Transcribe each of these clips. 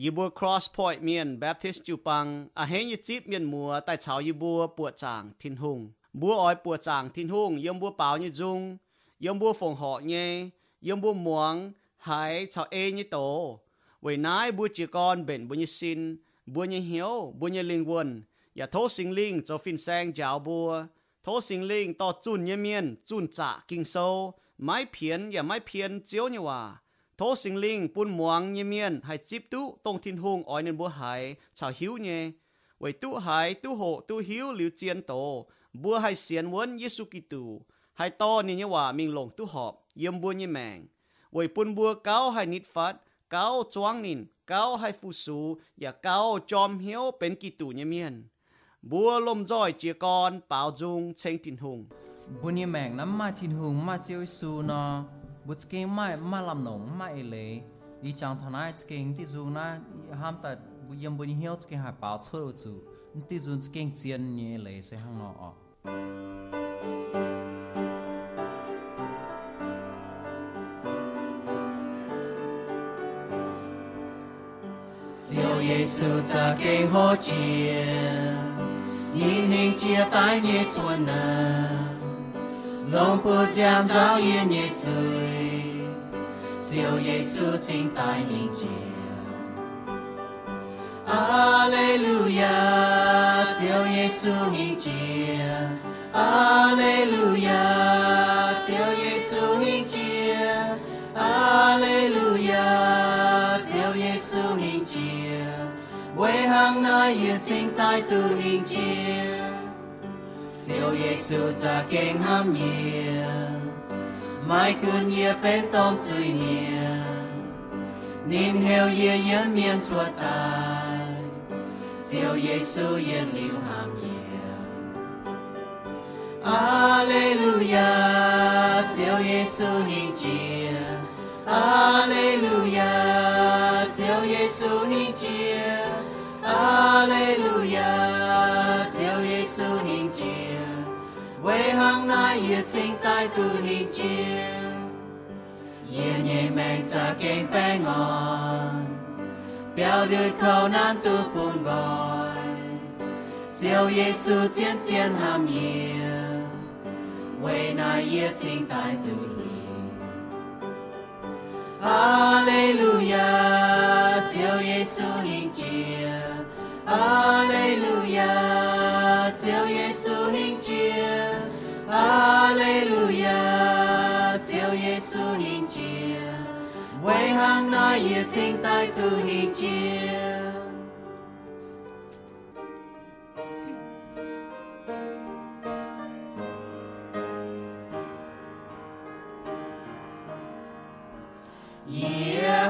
ยีบัว cross point เมียน Baptist จูปังอาเฮยจิบเมียนมัวแต่ชาวยีบัวปวดจางทินหุงบัวอ้อยปวดจางทินหุงยมบัวเปล่ายีจุงยมบัวฝงหอเงยมบัวหมวงหายชาวเอยีโตไว้นายบัวจีกรเบ็นบัวยีสินบัวยีเหียวบัวยีลิงวนอย่าโทษสิงลิงจะฟินแซงจาวบัวโทษสิงลิงต่อจุนเยเมียนจุนจ่ากิงโซไม่เพียนอย่าไม่เพียนเจียวนี่ว่าโทสิงลิงปุ่นหมวงเยเมียนให้จิบตุตรงทินหงอ้อยนันบัวหา thố sinh linh buôn muang như miên hay chip tu, tông thiên hung nên bố hải, chào hiếu nhé vậy tu hải, tu hộ, tu hiếu, liu chiến tổ bua hay xiên muốn Giêsu Kitô hay to nên như hòa mình lồng tu họp, yếm bua như mèng vậy buôn bua cáo hay nít phát, cáo choang nín, cáo hay phu sú và cáo chom hiếu bên Kitô như miên. Bua lom roi chia con bảo dung chen tin hùng. Bua như mèng lắm ma tin hùng, ma chiêu su บุสเกไม่มาลำหนงไม่เลยอีจังทนายสเกงที่จูนะห้ามแต่บุยมบุญเฮียวสเกงหายเปล่าเชื่อจูที่จูสเกงเจียนนี่เลยเสียห้องนอ Diêu Giêsu ta kênh hô chiên, nhìn hình chia tái như chuồn nàng. 永不将遭遇你罪，只有耶稣敬拜迎接。阿利路亚，只有耶稣迎接。阿利路亚，只有耶稣迎接。阿利路亚，只有耶稣迎接。为行那也请带度迎接。就耶稣在给我们，麦根也被当罪孽，年后也人面作歹，就耶稣也留下面。阿门，路亚，就耶稣人间。阿门，路亚，就耶稣人间。阿门，路亚，就耶稣人间。为行那热情带到你照，夜夜命在敬拜岸，表列靠难都半改，照耶稣渐渐含义，为那热情带到你。哈利路亚，照耶稣迎接。哈利路亚，叫耶稣名接。哈利路亚只有耶稣应接为行那热情带到应接也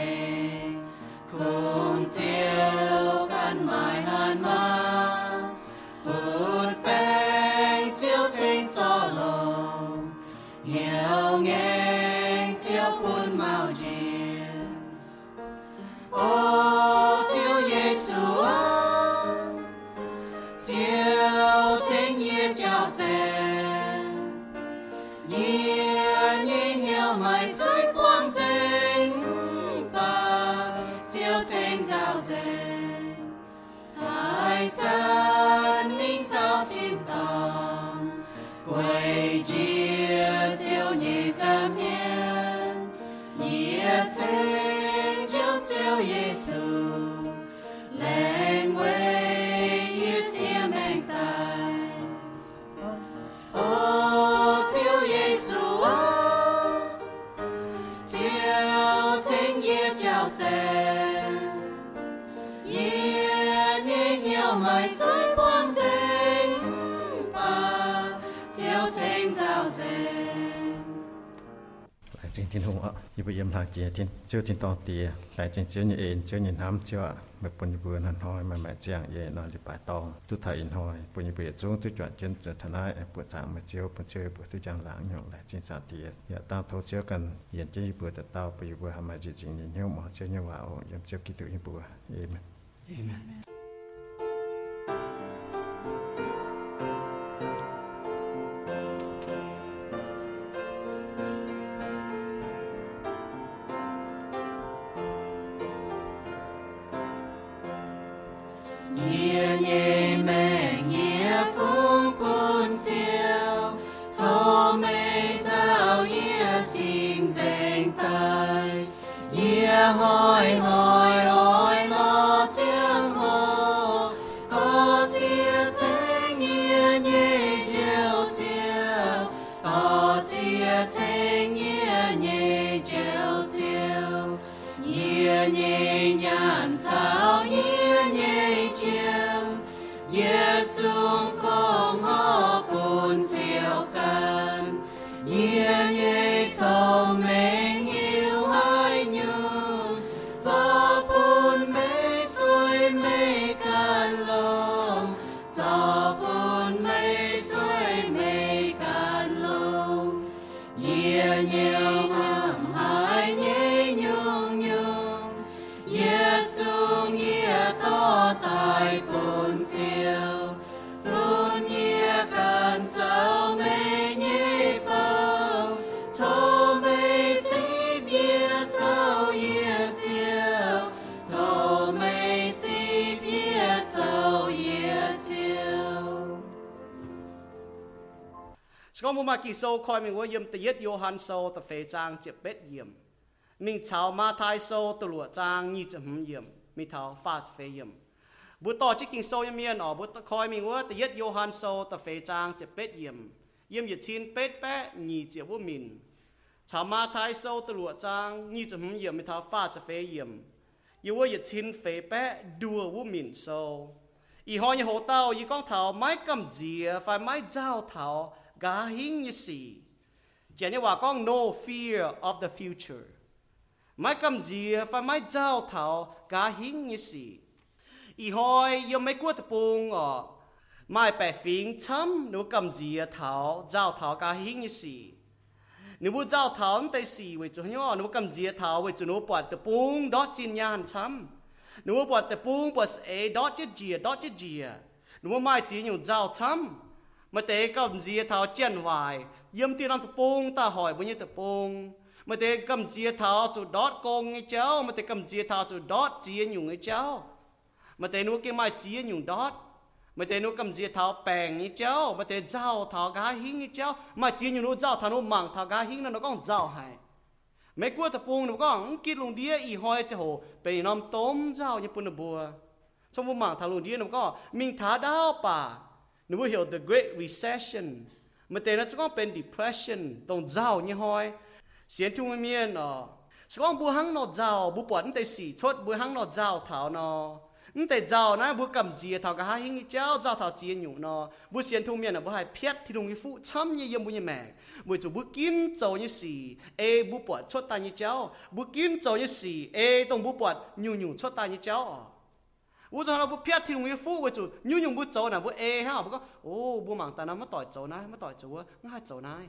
哦， ทินหัวยิบเยี่มทางเจียทินเชื่อทินตองเตียหลายจริงเชื่อยินเอ็นเชื่อยนห้ำเชื่อแบบปุ่นเบือนันหอยมาแม่เจียงเย่นอนลิปายตองทุไทยอินหอยปุ่นเบือจงทุจวดเจนจะทนายปวดสามมาเจียวปุ่นเชื่อปวดทุจังหลังอย่างหลายจริงสาเตียอย่าตามโทเชื่อกันเย็นจีเบือแต่เต้าปุ่นเบือหามาจริงจริงยินเหี้ยหมอเชื่อยินว่าโอ้ยเชื่อกิตุยินเบือเอเมน มากิโซคอยมิงว่าเยี่ยมตะยดโยฮันโซตะเฟจางเจ็บเป็ดเยี่ยมมิงชาวมาไทยโซตะหลวจางยี่จะหืมเยี่ยมมีเท้าฟาดเฟเยี่ยมบุตต่อจิกิงโซยมเมียนอ๋อบุตคอยมิงว่าตะยดโยฮันโซตะเฟจางเจ็บเป็ดเยี่ยมเยี่ยมหยุดชินเป็ดแปะยี่เจียวุมินชาวมาไทยโซตะหลวจางยี่จะหืมเยี่ยมมีเท้าฟาดจะเฟเยี่ยมยี่ว่าหยุดชินเฟแปะดัววุมินโซอีหอยโหเต้าอีก้องเถาไม้กำเจียไฟไม้เจ้าเถา gá hín như si chỉ như hòa con no fear of the future. Mai cầm gì và mai giao thảo gá hín như si y hoi yo mai quất bùng, ở mai bè phim chấm nếu cầm gì thảo giao thảo gá hín như si nếu bu giao thảo tay si với chỗ nhỏ nếu cầm gì thảo với chú nó bọt tập bung đó chín nhàn chấm nếu bọt tập bung bọt eh, ấy đó chết gì đó chết gì nếu mai chỉ nhiều giao chấm mà tế cầm dìa thảo chân hoài, yếm tiêu năm tập bông ta hỏi bao nhiêu tập bông mà tế cầm dìa thảo chủ đót con nghe cháu, mà tế cầm dìa thảo chủ đót dìa nhung nghe cháu. Mà tế nuôi cái mai dìa nhung đót, mà tế nuôi cầm dìa thảo bèn nghe cháu, mà tế dao thảo gá hính nghe cháu. Mà dìa nhung nuôi dao tháo nuôi mảng thảo gá hính nó con dao hay mấy cua tập bông nó con kí lùng đĩa y hoi chứ hồ bèn nom tôm dao như bùn bùa. Trong vùng mảng thảo lùng đĩa nó con mình thả đao bà nếu hiểu the Great Recession. Mà tên nó có bên depression. Đồng giàu như hoi. Xiên thung miên nó có bu hăng nó giàu bu bẩn tê xỉ chốt bu hăng nó giàu thảo nó nhưng tê giàu na bu cầm gì thảo cả hai hình cháu giàu thảo chia nhủ nó bu xiên thung miên là bu hai piết thì đồng như phụ chăm như yếm bu như mẹ bu chủ e bu kim châu như xỉ ê bu e bẩn chốt ta như cháu bu kim châu như xỉ ê đồng bu bẩn nhủ nhủ chốt ta như cháu 我做那不偏听我父我做，牛牛不走呢，不哎哈，不？个哦，不忙但那么带走呢，么带走啊，我还走呢，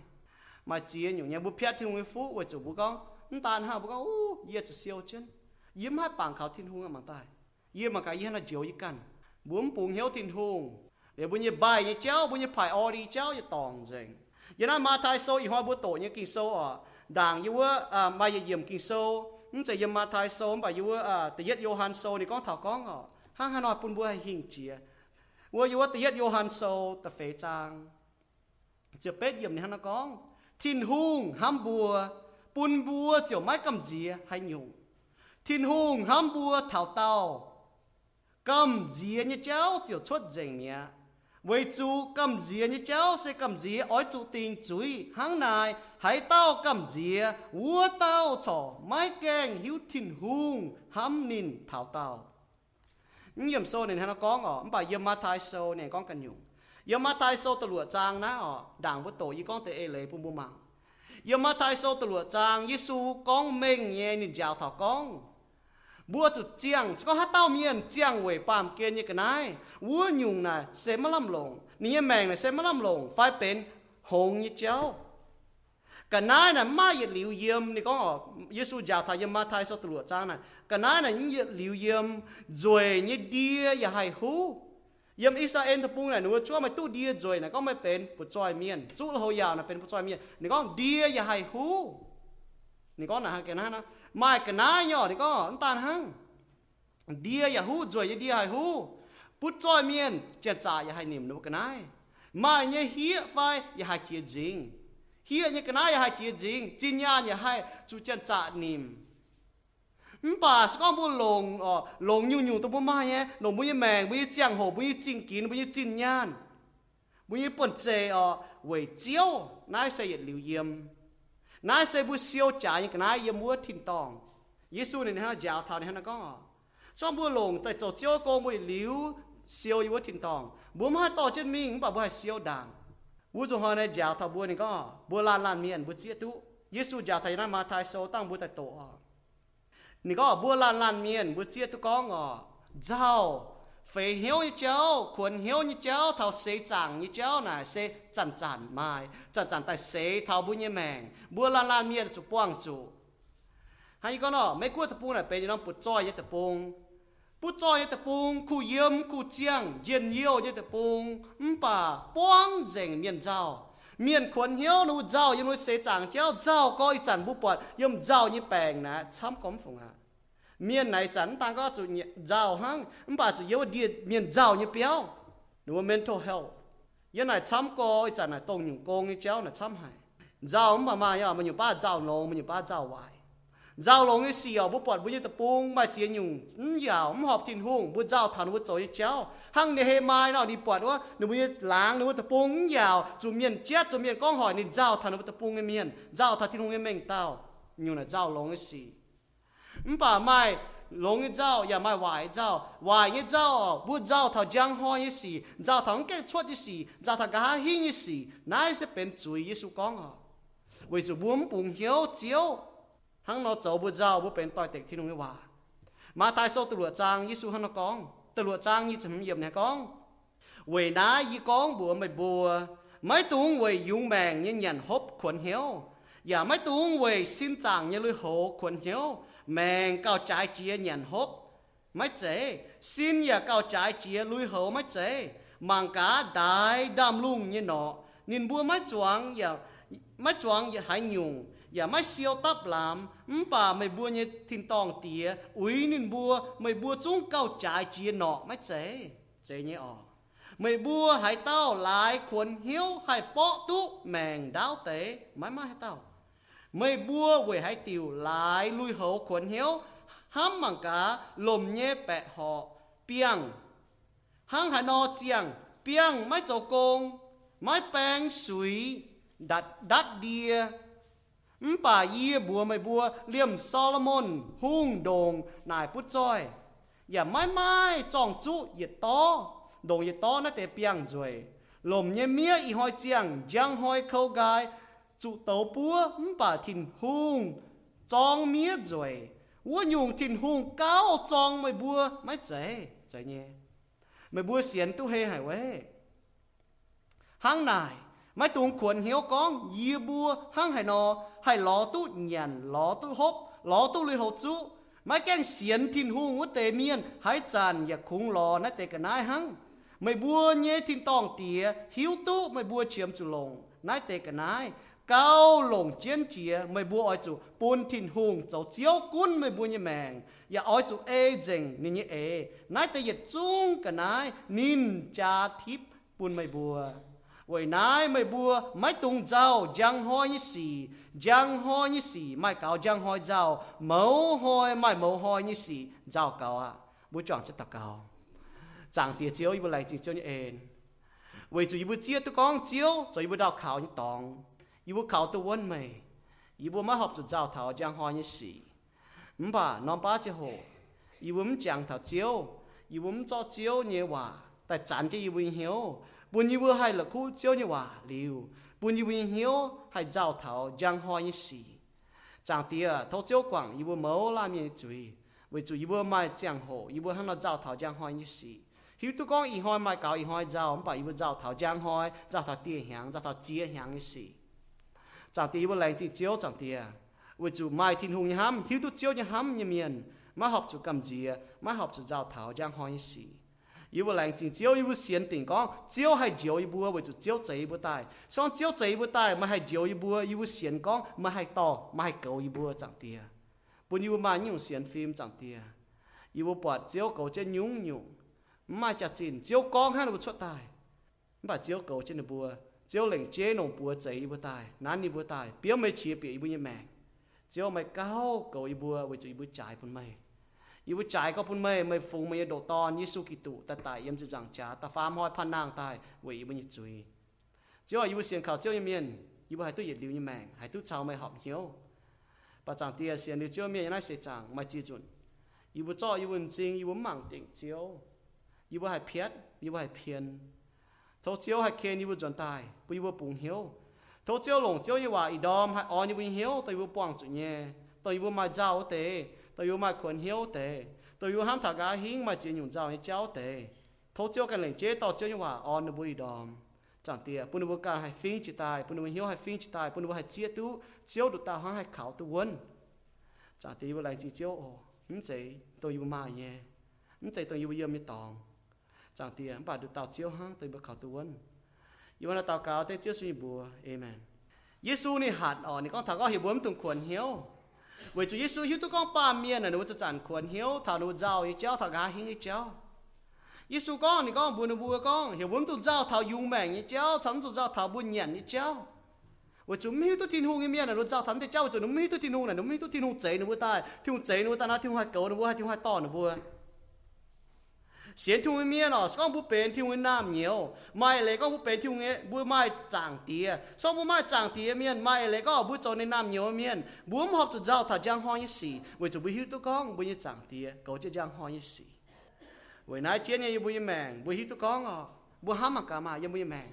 嘛只牛牛不偏听我父我做不讲，你但哈不讲？哦，也就消真，也嘛办考天空啊嘛带，也嘛个也那教一干，muốn buồn hiếu thiên hùng để bây giờ bài như cháu bây giờ phải ô đi như tòng rình giờ nó mà thay sâu y hoa bút tổ như kinh sâu à đảng yêu à mà yếm kinh sâu nhưng sẽ yếm mà thay sâu mà yêu à tự yết yêu sâu thì con thảo con à ha ha nói bún bùa hay hình chia tự yết Johann sâu ta phê trang chưa bết yểm này hắn nó có thiên ham bùa bún bùa chiều mái cầm dìa hay nhung thiên hung ham bùa thảo tàu cầm dìa như cháu chiều chốt dành mía với chú cầm dìa như cháu sẽ cầm dìa ói chú tình chúi hàng này hãy tao cầm dìa vua tao trò mái kèng hiếu thiên hung ham nín thảo tàu nhiệm sâu nên nó có ngỏ? Bà yếm ma thai sâu nên con cần nhung yếm ma thai sâu tự lụa trang ná ọ đảng với tổ y con tự ê lệ bùm bùm mạng yếm ma thai sâu tự lụa trang Giêsu con mình nhẹ nhìn giáo thọ con. Bua chủ chiang có hát tao miên chiang quẩy bám kia như cái này vua nhung này, sẽ mà làm lồng ní mèng này, sẽ mà làm lồng phải bên hồn như cháu cái này là mà yết liu yếm này có Giêsu giáo thầy yếm mà thầy sao tụi cha này cái này những yết liu yếm rồi như đĩa ya hay hú. Yếm Israel thập bung này nó chúa mày tu đĩa rồi này có mày เป็นผู้ช่วยเมียนจู่ hồi ยาวนะเป็นผู้ช่วยเมียนนี่ก็เดียอย่าให้หูนี่ก็นะฮะแกนะนะไม่กันนายย่อนี่ก็น้ำตาลหังเดียอย่าหูจวยอย่าเดียให้หูผู้ช่วยเมียนเจจ่าอย่าให้นิ่มนุกันนายไม่เนี่ยเฮียไฟอย่าให้เจียจริง hi anh cái này hai chiếc dính chín nhà nhà hai chú chân trả nìm. Bà sẽ có bu lồng ờ lồng nhu nhu tôi bu mai nhé. Lồng bu như mèn bu như chàng hồ bu như chinh kín bu như chinh nhan. Bu như bẩn chê ờ quẩy chiếu. Nãy sẽ hiện liu yếm. Nãy sẽ bu siêu trả những cái nãy yếm mua thìn tòng. Giêsu này nó giáo thảo này nó có. Xong bu lồng, tại chỗ chiếu cô bu liu siêu yếm mua thìn tòng. Bu mai tỏ trên mình, bà bu siêu đàng vũ trụ hoa này giáo thọ bùa này có bùa lan lan miền bùa chia tú Giêsu giáo thầy nói mà thầy sâu tăng bùa thầy tổ này có bùa lan lan miền bùa chia tú có ngọ giàu phải hiếu như cháu quần hiếu như cháu thảo xế chẳng như cháu này xế chẳng chẳng mai chẳng chẳng tại xế thảo bùa như mèng bùa lan lan miền chủ quang chủ hay có nó mấy cuối thập bùa này bây giờ nó bùa choi với thập bùa ซูเนี่ยนะยาวเท่านี้นะก็ช่องบุลงแต่เจ้าเจียวโกบุยหลิวเซียวอยู่วัวถิ่นตองบุมาต่อเจนมิงป่าบุให้เซียวดังวุจงฮอนเนี่ยยาวเท่าบัวนี่ก็บัวลานลานเมียนบุเจียตุเยซูยาวไทยนั้นมาไทยโซตั้งบุแต่โตอ๋อ你个不烂烂面不接都讲哦，走，肥หิว你走，困หิว你走，头谁长你走呢？谁站站买，站站แต่谁头不你命，不烂烂面就帮助。还有个呢，ไม่กู้ตะปูน่ะเป็นน้องปุดจ้อยยะตะปูปุดจ้อยยะตะปูคู่เยี่ยมคู่เจียงเย็นเยี่ยวยะตะปูอืมป่าป้องเจงเมียนเจ้า miền khuẩn hiếu nó giao lòng cái xì ở bút bọt bút như tập bung mà chia nhung ừ, nhiều mà ừ, họp tin hùng bút giao thằng bút chơi chéo. Hăng này hê mai nào đi bọt quá, nếu bút láng, nếu bút tập bung nhiều chủ miền chết chủ miền con hỏi nên giao thằng bút tập bung cái miền, giao thằng tin hùng cái mình tao. Nhung là giao lòng cái xì. Ừ, bà mai lòng cái giao nhà mai hoài giao, hoài cái giao bút giao thằng giang hoa cái xì, giao thằng cái chuột cái xì, giao thằng cá hiên cái xì. Nãy sẽ bên chuối cái số con à vì chủ buông bùng hiếu, chiếu hắn nó cháu bữa giàu bữa bền tỏi tịch thiên ông hòa mà tại sao tự lụa trang Giêsu hắn nó con? Tự lụa trang như chấm nghiệp này con. Quỷ ná y con bùa mày bùa, mấy tuồng quỷ dùng màng như nhận hốp quần hiếu và mấy tuồng quỷ xin chàng như lưỡi hộ quần hiếu màng cao trái chia nhận hốp. Mấy chế xin nhà cao trái chia lưỡi hộ mấy chế mang cá đại đam lung như nọ. Nên bùa mấy chuang và mấy chuang và hải nhung ยันยันฮบขวนเหียวอย่าไม่ตุงเวสิ้นจางยันลุยโหขวนเหียวแมงเก้าใจเจียยันฮบไม่เจ๋สิ้นอย่าเก้าใจเจียลุยโหไม่เจ๋มังกาได้ดำลุงยันเนาะนินบัวไม่จวงอย่าไม่จวงอย่าหายยุง อย่าไม่เสียวตับลามอืมป่าไม่บัวเนี่ยทินตองเตียอุ้ยนินบัวไม่บัวจุ้งเก้าจ่ายเจียเนาะไม่เจ๊เจ๊เนี่ยอ๋อไม่บัวหายเต้าหลายควรเหี้ยวหายเปาะตุแมงดาวเตะไม่มาให้เต้าไม่บัวเวยหายติวหลายลุยเหาควรเหี้ยวห้ามมังกาลมเย่แปะหอเปียงห้างหานอเจียงเปียงไม่โจกงไม่แปงสุยดัดดัดเดีย ป่าเยี่ยบัวไม่บัวเลี่ยมซอลมอนหุ่งโดงนายพุทธจ้อย อย่าไม่ไม่จ้องจุเหยียดต้อโดงเหยียดต้อนั่นแต่เปียงจวยลมเยี่ยเมียอีหอยเจียงยังหอยเข้ากาย จุเตาปัวป่าทินหุ่งจองเมียจวยวัวยุงทินหุ่งเก้าจองไม่บัวไม่ใจใจเนี่ยไม่บัวเสียนตู้เฮหายเว้ห้างนาย ไม่ต้องขวนเหียวกองยีบัวห้างให้นอให้ล้อตู้เหยียนล้อตู้ฮบล้อตู้เลยหจุไม่แกงเสียนทินหูงวเตเมียนหายจานอย่าคุงล้อนะเตกะนายหังไม่บัวเย่ทินตองเตียหิวตู้ไม่บัวเฉียมจุลงนายเตกะนายเกาหลงเจียนเจียไม่บัวอ้อยจุปูนทินหงเจ้าเจียวกุนไม่บัวยี่แมงอย่าอ้อยจุเอเจงนี่นี่เอนายแต่หยัดจุ้งกะนายนินจาทิพปูนไม่บัว vậy nãy mày bùa mấy tung dao, giang hoi như xì, giang hoi như xì mày cáo giang hoi dao mẫu hoi mày mẫu hoi như xì, dao cáo à bố chọn cho tao cáo. Chẳng tiệt chiếu ibu lại chỉ cho như ên. Vậy chú ibu chia tôi con chiếu, cho ibu đào khảo như tòng. Ibu khảo tôi quân mày ibu mà học cho dao thảo giang hoi như xì. Bà, non ba chế hồ. Ibu mắm chẳng thảo chiếu. Ibu mắm cho chiếu như hòa. Tại chẳng cho ibu hiểu buồn như vừa hay là khu chiếu như hòa liu. Buồn như vừa hiếu hay giao thảo giang hoa như xì chẳng tia thâu chiếu quảng như vừa mẫu la miên chuối vì chủ như vừa mai giang hồ như vừa hắn nó giao thảo giang hoa như xì hiếu tu con y hoi mai cáo y hoi giao, ông bà y vừa giao thảo giang hoi giao thảo tia hàng giao thảo chia hàng như xì chẳng tia vừa lành chỉ chiếu chẳng tia vì chủ mai thiên hùng như hám hiếu tu chiếu như hám như miền. Mà học chủ cầm gì mà học chủ giao thảo giang hoa như xì 伊要冷静，只要伊要先定讲，只要係少一步，為就少這一步帶。想少這一步帶，咪係少一步，伊要先講，咪係多，咪係高一步怎啲啊？本要慢用先 film 怎啲啊？伊要撥少高只用用，唔係只錢，少講喺度出帶，唔係少高只一步，少零只弄步這一步帶，難一步帶，表咪似表一步一命，只要咪高高一步，為就一步債本咪。 อีวิจัยก็พุ่นไม่ไม่ฟูไม่โดตอนยิสุกิตุแต่ตายยังจะจังจ้าแต่ฟามหอยพันนางตายเวยมันยิจุยเจ้าอีวิเสียงเขาเจ้ายังเมียนอีวิหายตู้เหยียดลิวยังแมงหายตู้ชาวไม่หอบเหี้ยวประจังเตียเสียงลิวเจ้าเมียนยังไงเสียจังมาจีจุนอีวิจ่ออีวิจริงอีวิมั่งติงเจ้าอีวิหายเพียดอีวิหายเพียนทเจ้าหายเคนอีวิจนตายปุยวิปุ่งเหี้ยวทเจ้าหลงเจ้ายี่ว่าอีดอมหายอ่อนอีวิเหี้ยวตัวอีวิ ตัวอยู่嘛困晓得，都有喊大家兴嘛只用造去教得，偷教个人接到教育话哦，你不一样。จียนุ่งเจ้าให้เจ้าตัวเชี่ยวการเลี้ยงเตียปุ่นบุกการให้ฟิ้งจิตายปุ่นบุเหียวให้ฟิ้งจิตายปุ่นบุให้เจียตู้เจียวดุตาห้องให้เขาตัววนจังเตียบุไรจีเจียวโอ้หิมใช่ตัวอยู่มาเย่หิมใช่ตัวอยู่เยี่ยมไม่ตองจังเตียบ่าดดุตาเจียวห้างตัวบุเขาตัววนอยู่วันตาเก่าเตี้ยเจียวสุยบัวเอเมนยิสูนี่หัดอ่อนนี่ก็ถ้าก็เห็บวมตุงขวนเหียว เวจูเยซูฮิวตุกองป้าเมียน่นูจะจันควรเฮียวทานูเจ้าอีเจ้าทากาหิงอีเจ้ายิสูก้องนี่กองบุญบัวกองเหียวบุญตุเจ้าทายุงแมงอีเจ้าทั้ตุเจ้าถ้าบุญเหียนอีเจ้าเวจูไม่ฮิวตุทินหูงเมียน่นูเจ้าทั้งตุเจ้าเวจูนูไม่ฮิวตุทินหูนนูไม่ฮิวตุทินหูเจนูบัวตายทินหูเจนูบัวตายนาทินหูหัดเก๋นูบัวทินหูหัดต่อนูบัว xiên thiên mi nó xong bu bên thiên nam nhiều mai lấy có bu bên thiên bu mai chẳng tía xong bu mai chẳng tía miền mai lấy có bu cho nên nam nhiều miền bu mà học giao thà giang hoa như xì với tụi bu hiu tụi con bu như chẳng tía có chứ giang hoa như xì với nãy như bu như mèn bu hiu tụi à bu ham mà mà như bu như mèn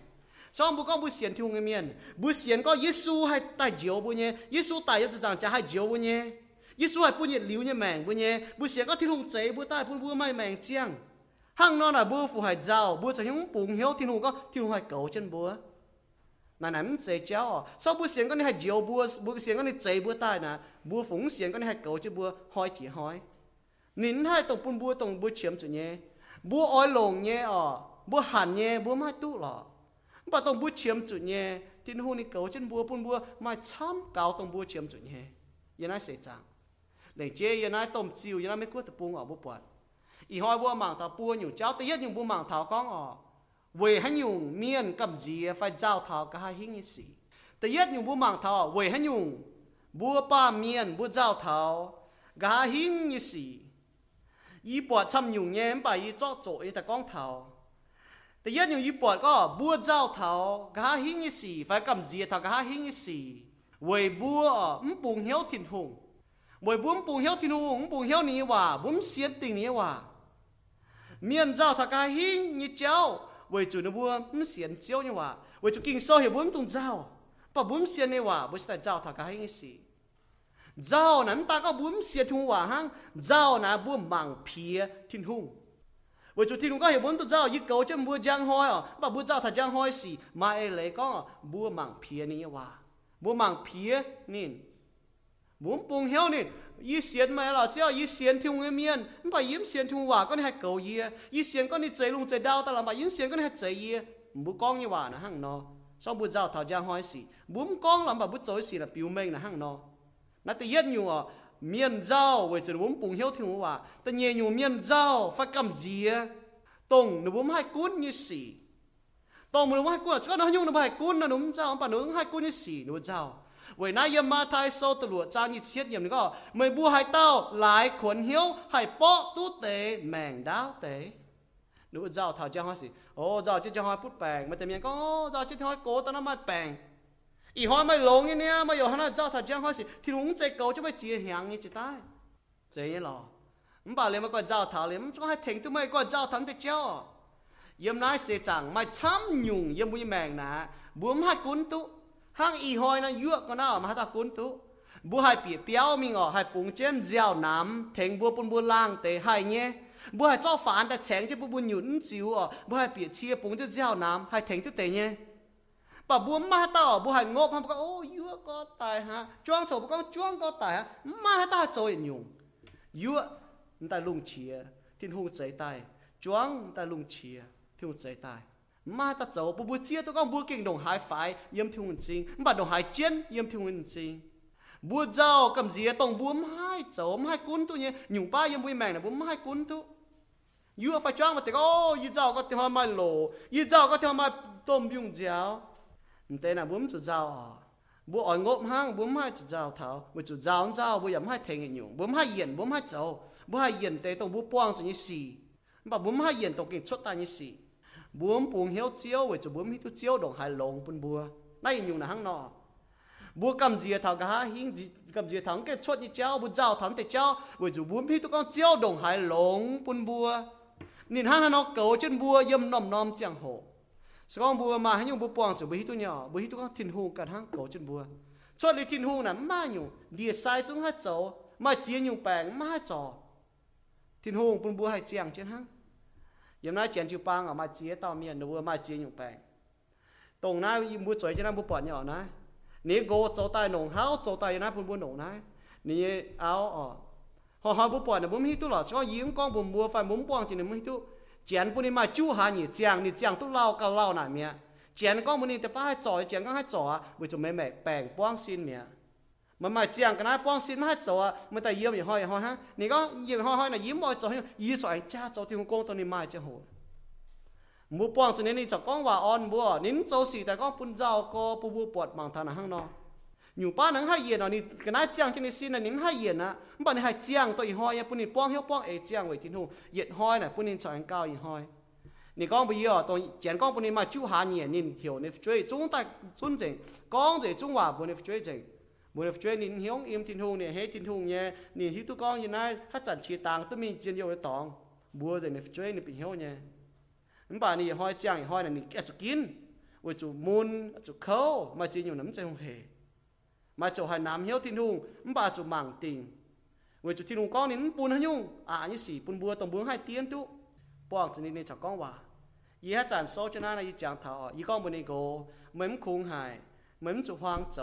xong con bu xiên thiên người miền bu xiên có Giêsu hay tài diệu bu nhé Giêsu tài giúp rằng cha hay diệu bu nhé Giêsu hay bu nhé liu nhé mèn bu nhé bu xiên có thiên hùng chế bu tai bu bu mai mèn chiang hăng nó là bữa phụ hải giàu bữa cho những bùng hiếu, thì hùng có, thì hùng hải cầu chân bữa mà nãy mình sẽ chéo sau bữa xiên con này hải diều bữa bữa xiên con này chạy bữa tai nè bữa phúng xiên con này hải cầu chứ bữa hỏi chỉ hỏi. Nín hai tổng bún bữa tổng bữa chiếm chủ nhé bữa oi lồng nhé ờ bữa hàn nhé bữa mai tu lọ. Bà tổng bữa chiếm chủ nhé thiên hùng này cầu chân bữa bún bữa mai chăm cao tổng bữa chiếm chủ nhé. Yên ai sẽ chẳng để chế yên ai tổng chiều yên ai mấy quyết tập buông ở bữa bọt ý hỏi bùa mảng thảo bùa nhiều cháu tự nhiên nhiều bùa mảng thảo con ở về hắn nhiều miền cầm gì à, phải giao thảo cả hai như sĩ. Tự nhiên nhiều bùa mảng thảo về hắn nhiều bùa ba miền bùa giao thảo cả hai như sĩ. Ý bùa chăm nhiều nghe em bà ý trội ta con thảo. Tự nhiên nhiều ý bùa có bùa giao thảo cả hai như sĩ, phải cầm gì thảo cả hai như sĩ? Về bùa ấm bùng hiếu thịnh hùng. Về bùa ấm hiếu thịnh hùng ấm hiếu ní hòa bùa xiết tình ní hòa miền giao thà cái hình như cháu. Với chủ nó buông không xiên chiếu như hòa, với chủ kinh sơ hiểu bốn tung giao. Bà bốn xiên à, như hòa, với tại giao thà cái hình gì giao nắm ta có bốn xiên thùng à hòa hang giao nà buông mảng phía thiên hùng. Với chủ thiên hùng có hiểu bốn tung giao như cầu chân buông giang hoi à. Bà buông giao thà giang hoi gì mà ai lấy có à? buông mảng phía như hòa, buông mảng phía nín muốn buông heo nè y xiên mà là chứ y xiên thung em miên. Bà yếm xiên thung hòa con hay cầu y y xiên con đi chạy lung chạy đau ta làm bà yếm xiên con hay chạy y bố con như hòa nó hăng nó sao bố giàu thảo giang hỏi gì bố con làm bà bố chối gì là biểu mình là hăng nó nó tự nhiên nhiều à miên giàu với chữ bố buông heo thung hòa tự nhiên nhiều miền giàu phải cầm gì? Tông nó bố hai cún như gì tông nó bố hai cút, chứ nó nhung nó hai cún nó đúng giàu bà nó hai cún như gì nó giàu vậy nay yếm ma thai sâu từ lụa cha nhịt xiết yếm nữa mày bu hai tao lại quần hiếu, hai bó tu tế, mèn đáo tế. Nữ giàu thảo cho hoa sĩ. Ô giàu chứ cho hoa phút bèn mà tầm nhiên có giàu chứ hoa cố tao nó mai bèn ý hoa mai lố nghe nè, mà yêu hắn giàu thảo cho hoa sĩ. Thì đúng chạy cầu cho mày chia hàng như chị tai chế nhé lò. Bảo liền mà còn giàu thảo liền. Có hai thỉnh tụi mày còn giàu thắng được chưa yếm nái sẽ chẳng mày chăm nhung, yếm bùi mèn nà. Buông hai cuốn tụ hang y hoi na yuộc có nào mà ta cún tu. Bùa hai bìa béo mi ở hai bùng trên giàu nám thèn bùa pun bùa lang tê hai nhé bùa hai cho phản ta chèn chứ bùa bùn nhún chiu ở bùa hai bìa chia bùng chứ giàu nám hai thèn chứ tê nhé bà bùa ma ta bùa hai ngộp ham có ô yuộc có tài ha chuang chầu có chuang có tài ha ma ta chơi nhung yuộc ta lung chia thiên hung chạy tai, chuang ta lung chia thiên hung chạy tai mà ta cháu bố bố chia tôi không bố kinh đồng hai phái yếm thiếu hồn chính mà đồng hai chiến yếm thiếu hồn chính bố giàu cầm gì tông bố mai cháu mai cuốn tôi nhé nhung ba yếm bố mẹ là bố mai cuốn tôi yêu phải trang mà thì có yêu giàu có theo mai lỗ yêu giàu có theo mai tôm bung giàu thế là bố chủ giàu à bố ở ngộm hang bố hai chủ giàu thảo bố chủ giàu giàu bố yếm hai thành hình nhung bố hai yên bố hai cháu bố hai yên thế tông bố quang cho như gì mà bố hai yên tông kinh xuất ta như gì bùa buông hiếu chiếu, với chủ bùa hiếu chiếu đồng hai lồng bùn bùa. Nay nhung là hang nọ. Bùa cầm gì thằng cả hiến gì cầm gì thằng cái chốt như cháu bùa giàu thằng thì cháu với chủ bùa hiếu tu con chiếu đồng hai lồng bùn bùa. Nhìn hang nó cầu chân bùa yếm nòm nòm chẳng hồ sau bùa mà hay nhung bùa quang chủ bùa hít tu nhỏ bùa hít tu con thiên hùng cả hang cầu chân bùa. Chốt đi thiên hùng là ma nhung địa sai chúng hai cháu mà chia nhung bèn ma trò. Thiên hùng bùn bùa hai chiang trên hang ยังน่าเจียนจูปังออกมาเจียต่อเมียนนัวมาเจียอยู่แปงตรงนั้นยิมบุจอยจะนั่งบุปผาเนี่ยนะนี่โกโจตายหนงเฮาโจตายนะพุ่นบุหนงนะนี่เอาอ๋อหอหอบุปผาเนี่ยบุ้มฮิตุหรอชอยิ้มกองบุ้มบัวไฟบุ้มปวงจีนบุ้มฮิตุเจียนปุ่นนี่มาจู้หาหนี่เจียงนี่เจียงตุเล่าเกาเล่าหน่ะเมียเจียนกองบุ้มนี่แต่ป้าให้จ่อยเจียนก็ให้จ่อบุจะไม่แม่แปลงป้วงซินเมีย mà mà chiang cái này phong xin hết rồi mà ta yếm gì hoi hoi ha nị có yếm hoi hoi này yếm mọi rồi yếm rồi cha cho tiền công tôi nị mai chứ hồ. Mua phong cho nên nị cho con và on mua nín cho xì tại con phun rau, có bu bu bọt bằng thằng hang nó nhiều ba nắng hai yên nó nị cái này chiang cho nị xin là nín hai yên á. Bạn nị hai chiang tôi hoi ya phun nị phong hiếu phong ấy chiang vậy tin hồ yết hoi này phun nị cho anh cao yết hoi nị con bây giờ tôi chén con phun nị mà chú hà nhỉ nị hiểu nị chơi chúng ta, chúng chỉnh con gì chúng hòa phun nị chơi chỉnh 正bún ni chơi nín hiếu im thiên hu này hết thiên hu nhé nín hiếu tu con như này hát chẳng chia tàng tôi mình chiến yêu với tòng bùa rồi ni chơi ni bị hiếu nhé มันป่านี่ห้อยจ้างห้อยนั่นนี่แกจะกินว่าจูมุนจูเขามาจีนอยู่น้ำใจหงเหมาจูหายน้ำเหี้ยวทิ้งหุงมันป่าจูมังติงว่าจูทิ้งหุงก้อนนี่มันปูนให้ยุ่งอ่านี่สี่ปูนบัวตรงบัวให้เตี้ยนตุปอกจะนี่ในจากก้องว่ายี่ห้าจานโซชนะในยี่จางเท้ายี่ก้องบนนี่โกเหมือนคุงหายเหมือนจูฮวางโจ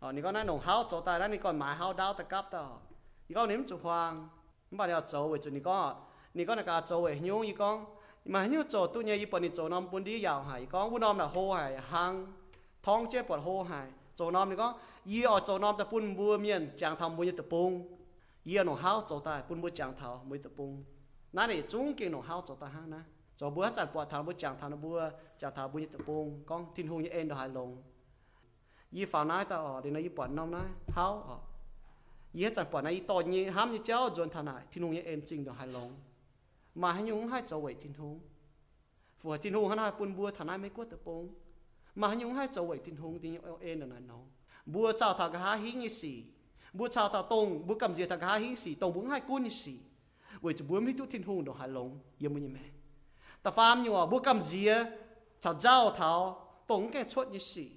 哦，你讲咱弄好做大，咱你讲买好刀得夹到，你讲你们做黄，你把你要做为准，你讲你讲那个做为牛，你讲嘛牛做多年一半你做那半里要害，讲乌那么好害行，汤接不好害，做那么你讲伊哦做那么半木面酱汤木一得崩，伊要弄好做大半木酱汤木一得崩，那你总给弄好做大哈呢？做不要再把汤木酱汤的木酱汤木一得崩，讲天空一 end 都还龙。 อ๋อนี่ก็นั่นหนงเฮาโจตายแล้วนี่ก่อนหมาเฮาดาวตะกับต่อยี่ก้องนี่มันจูฮวางมันป่าเนี่ยโจว่าจูนี่ก็นี่ก็นักการโจเว้ยยุ่งยี่ก้อง mà như chỗ tu nhà y bọn đi chỗ năm bốn đi giàu hải có bu năm là hô hải hang thong chế bọt hô hải chỗ năm thì có y ở chỗ năm ta bún bùa miền chẳng thầm bùa như tập bung y ở nông hao chỗ ta bún bùa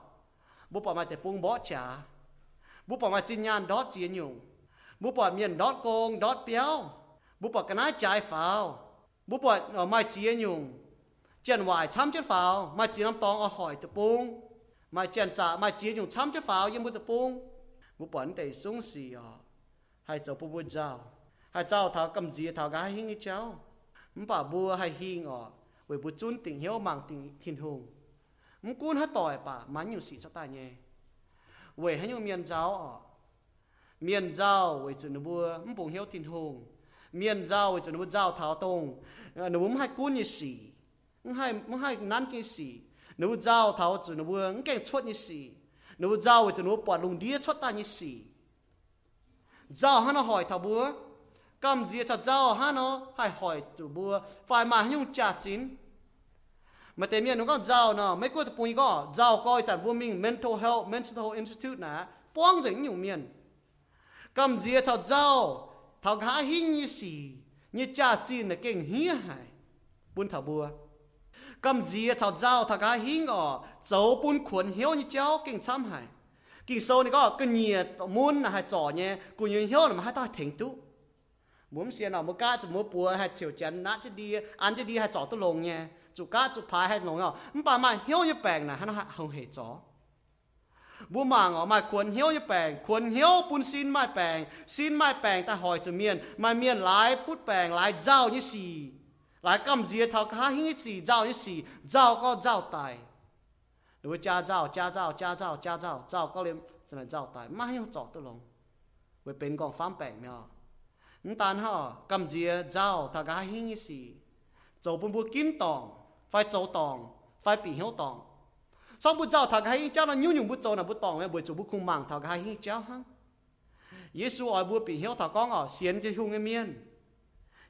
đi xì cho tai à bu bọt mà để bung bó trả บุปมาจิญญาณดอดเจียนอยู่บุปเมียนดอดโกงดอดเปียวบุปกนาจ่ายฝาว bố bọt ở mai chia nhung chèn hoài chăm chết pháo mai chia năm tòng ở hỏi tập bung mai chèn trả mai chia nhung chăm chết pháo yên bút tập bung bố bọt tề sung xì à hay cháu bố bố giàu hay cháu thảo cầm gì thảo gái hình như cháu không bà bùa hay hình à với bố chun tình hiếu mang tình thiên hùng Không cún hết tỏi bà mà nhiều sĩ cho ta nhé. Với hay nhiều miền giáo ở. Miền giáo với chữ nó bùa không bùng hiếu thiên hùng. Miền giao cho nó giao thảo tông ờ, nó muốn hai cún như xì nó hai nó hai nán cái xì nó giao thảo cho nó muốn cái chuột như xì nó giao cho nó bỏ lùng đĩa chuột ta như xì giao hắn nó hỏi thảo búa cầm gì cho giao hắn nó, hay hỏi chủ búa phải mà nhung trả chín mà tại miền nó có giàu nó mấy cô tập bùi có giàu coi chẳng vô mình mental health mental institute nè bóng dính nhiều miền. Cầm gì cho giàu thảo khá hình như xì như cha chi là kinh hía hại, bún thảo bùa. Cầm gì thảo giàu thảo khá hình ở dấu bún khuẩn hiếu như cháu kinh chăm hại kỳ sâu này có cái nhiệt muốn là hai trò nhé cũng như hiếu là mà hai ta thành tú. muốn xem nào một cá chỉ muốn bùa hai chiều chén nát chứ đi ăn chứ đi hai trò tôi lồng nhé. chủ cá chủ phái hai lồng nào mà mà hiếu như bèn là hai nó không hề trò บัวมางออกมาควรเหี้ยวจะแปลงควรเหี้ยวปุ่นซีนไม่แปลงซีนไม่แปลงแต่หอยจะเมียนมาเมียนหลายพุดแปลงหลายเจ้านี่สี่หลายกำเจียเท่าข้าหิ้งสี่เจ้านี่สี่เจ้าก็เจ้าตายหรือว่าจ้าเจ้าจ้าเจ้าจ้าเจ้าจ้าเจ้าเจ้าก็เรียนสมัยเจ้าตายไม่ให้จอดตัวลงไว้เป็นกองฟ้ามแปลงเนี่ยนั่นตานห่อกำเจียเจ้าเท่าข้าหิ้งสี่โจปุ่นบั phải châu tòng phải bị hiếu tòng. Xong bút giáo thằng hay cháu nó nhu nhung bút châu là bút tòng em buổi chủ bút khung mảng thằng hay cháu hăng Giêsu ai bút bị hiếu thằng con ở xiên chơi hung em miên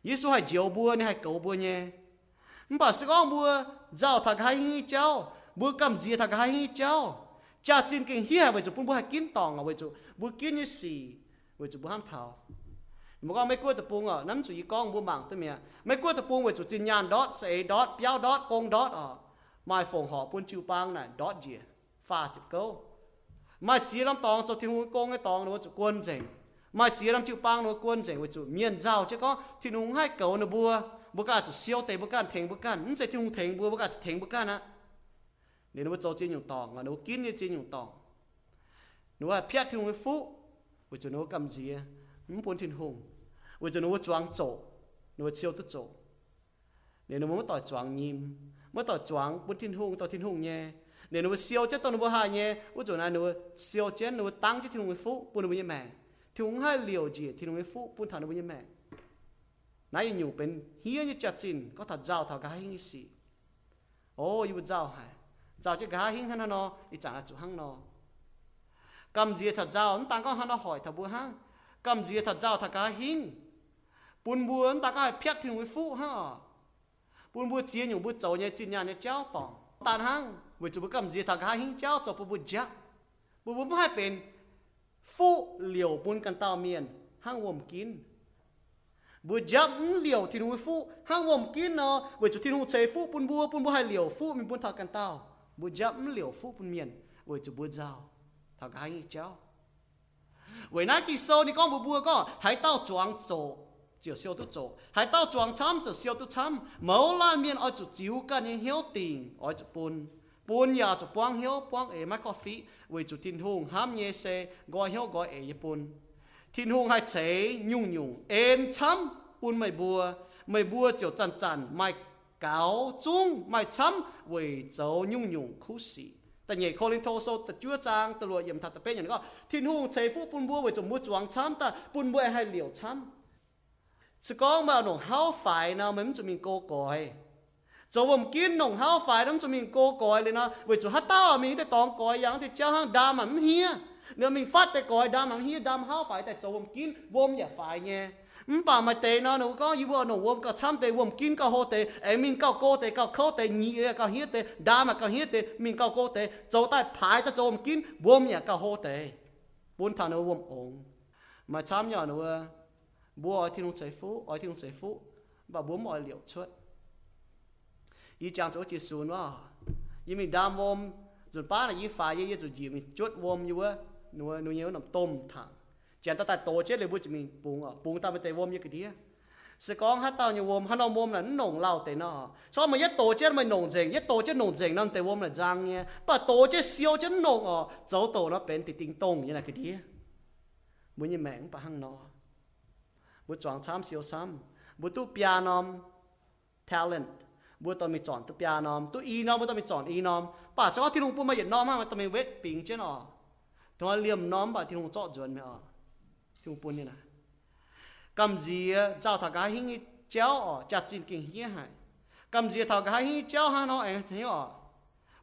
Giêsu hay chiều bua này hay cầu bua nhé. Bà sẽ con bua giáo thằng hay hi cháu? Bua cầm dìa thằng hay hi cháu? Cha xin kinh hi hay buổi chủ bút bút hay kiến tòng à, ở buổi chủ bút kiến như xì, buổi chủ bút ham thảo mà con mấy cua tập bung ở à? nắm chủ ý con bùa mạng tới mẹ à? mấy cua tập bung với chủ tin nhàn đót sẽ đót béo đót công đót ở à? mai phòng họ buôn chiu bang này đót gì? Pha chụp câu. Mai chỉ làm tòng cho thiên hùng công cái tòng nó chụp quân rình mai chỉ làm chiu bang nó quân rình với chụp miền giàu chứ có thiên hùng hai cầu nó bùa bùa cả chụp siêu tệ bùa cả thèn bùa cả nó sẽ thiên hùng thèn bùa bùa cả chụp thèn bùa cả nè nên nó cho trên nhung tòng nó kín như trên nhung tòng. Nó là phiết thiên hùng phụ, với chụp nó cầm gì nó buôn thiên hùng với chụp nó choáng chỗ nó siêu tức chỗ nên nó muốn tỏi choáng nhim mới tỏ choáng bút thiên hùng tỏ thiên hùng nhé nếu nó siêu chết tao nó hai nhé út chỗ này nó siêu chết nó tăng chết thiên hùng phú bún nó như mẹ thiên hùng hai liều gì thiên hùng phú bún thằng nó như mẹ nãy nhiều bên hiếu như chặt chín có thật giàu thảo cái như gì ô yêu giàu hả giàu chứ cái hiến hắn nó ít chẳng là chủ hăng nó cầm gì thật giàu nó tăng có hắn nó hỏi thằng bùa hăng cầm gì thật giàu thảo cái hiến bún bùa nó tăng có phiết thiên hùng phú ha, bún bùa chia nhiều bùa cháu nhé chín nhà nhé cháu tòng tàn hăng với chú cầm gì thằng hai hình cháu cho bùa bùa chắc bùa bùa hai bên phụ liều bún cần tao miền hăng wom kín. Bùa chắc ừ, liều thì nuôi phụ hăng wom kín nó với chụp thiên hùng chế phụ bún bùa bún bùa hai liều phụ mình bún thằng cần tao. Bùa chắc ừ, liều phụ bún miền với chụp bùa giàu thằng hai hình cháu với nãy khi sau đi con bùa bùa có hãy tao choáng chỗ 就烧都做，系到撞参就烧都参，冇拉面爱就照紧嘅晓定，爱就搬，搬也就帮晓帮诶买咖啡，为就天空喊嘢食，我晓我诶一搬，天空系扯nhung nhung，诶参搬咪 bùa，咪 bùa 就阵阵咪搞中咪参为就 nhung nhung 苦事。แต่เนี่ยคนลินโทโซแต่จั่วจางตลอดเยี่ยมทัดแต่เป็นอย่างนี้ก็ทิ้งหงเชฟูปุ่นบัวไว้จมูกจวงช้ำแต่ปุ่นบัวให้เหลียวช้ำ sự con mà nông hao phải nào mình cho mình cô còi? Cho mình kiến nông hao phải nó cho mình cô còi lên nó vì cho hát tao mình thì tòng còi yang thì cho hàng đam mà mình hia. Nếu mình phát cái còi đam mà hia đam hao phải tại cho mình kiến vôm nhà phải nhé. Mình bảo mà tệ nó nó có như vậy nó vôm có chăm tệ vôm kiến có hồ tệ. Em mình có cô tệ có khâu tệ, nhị có hia tệ đam mà có hia tệ, mình có cô tệ. Cho tại phải tại cho mình kiến vôm nhà có hồ tệ. Bốn thằng nó vôm ổn. Mà chăm nhỏ nữa bố ở thiên chạy phú ở thiên chạy phú và bố mọi liệu chuột ý chẳng chỗ chỉ xuống đó ý mình đam vôm rồi ba là ý phải ý rồi gì mình chuột vôm như vậy nuôi nuôi nhiều nằm tôm thẳng chẳng ta tại tổ chếtเลยbố chỉ mình bùng à bùng ta mới tay vôm như cái đĩa sẽ có hát tao như vôm hát nó mồm là nồng lao tế nó cho mà nhất tổ chết mày nồng dền nhất tổ chết nồng dền năm tế vôm là giang nhé bà tổ chết siêu chết nồng ờ dấu tổ nó bén thì tinh tông như là cái đĩa muốn như mẹ bà hăng nó muốn chọn chăm siêu xăm muốn tu piano talent บัวตอนมีจอนตุปยานอมตุอีนอมบัวตอนมีจอนอีนอมป่าเจ้าที่ลุงปุ่มมาเหยียดนอมมาตอนมีเวทปิงเจ้าหนอตัวเลี่ยมน้อมป่าที่ลุงเจาะจวนไม่อ๋อที่ลุงปุ่นนี่นะกำจีเจ้าถากาหิ้งเจ้าอ๋อจัดจินกิ่งเฮียหายกำจีถากาหิ้งเจ้าฮานอเองที่อ๋อ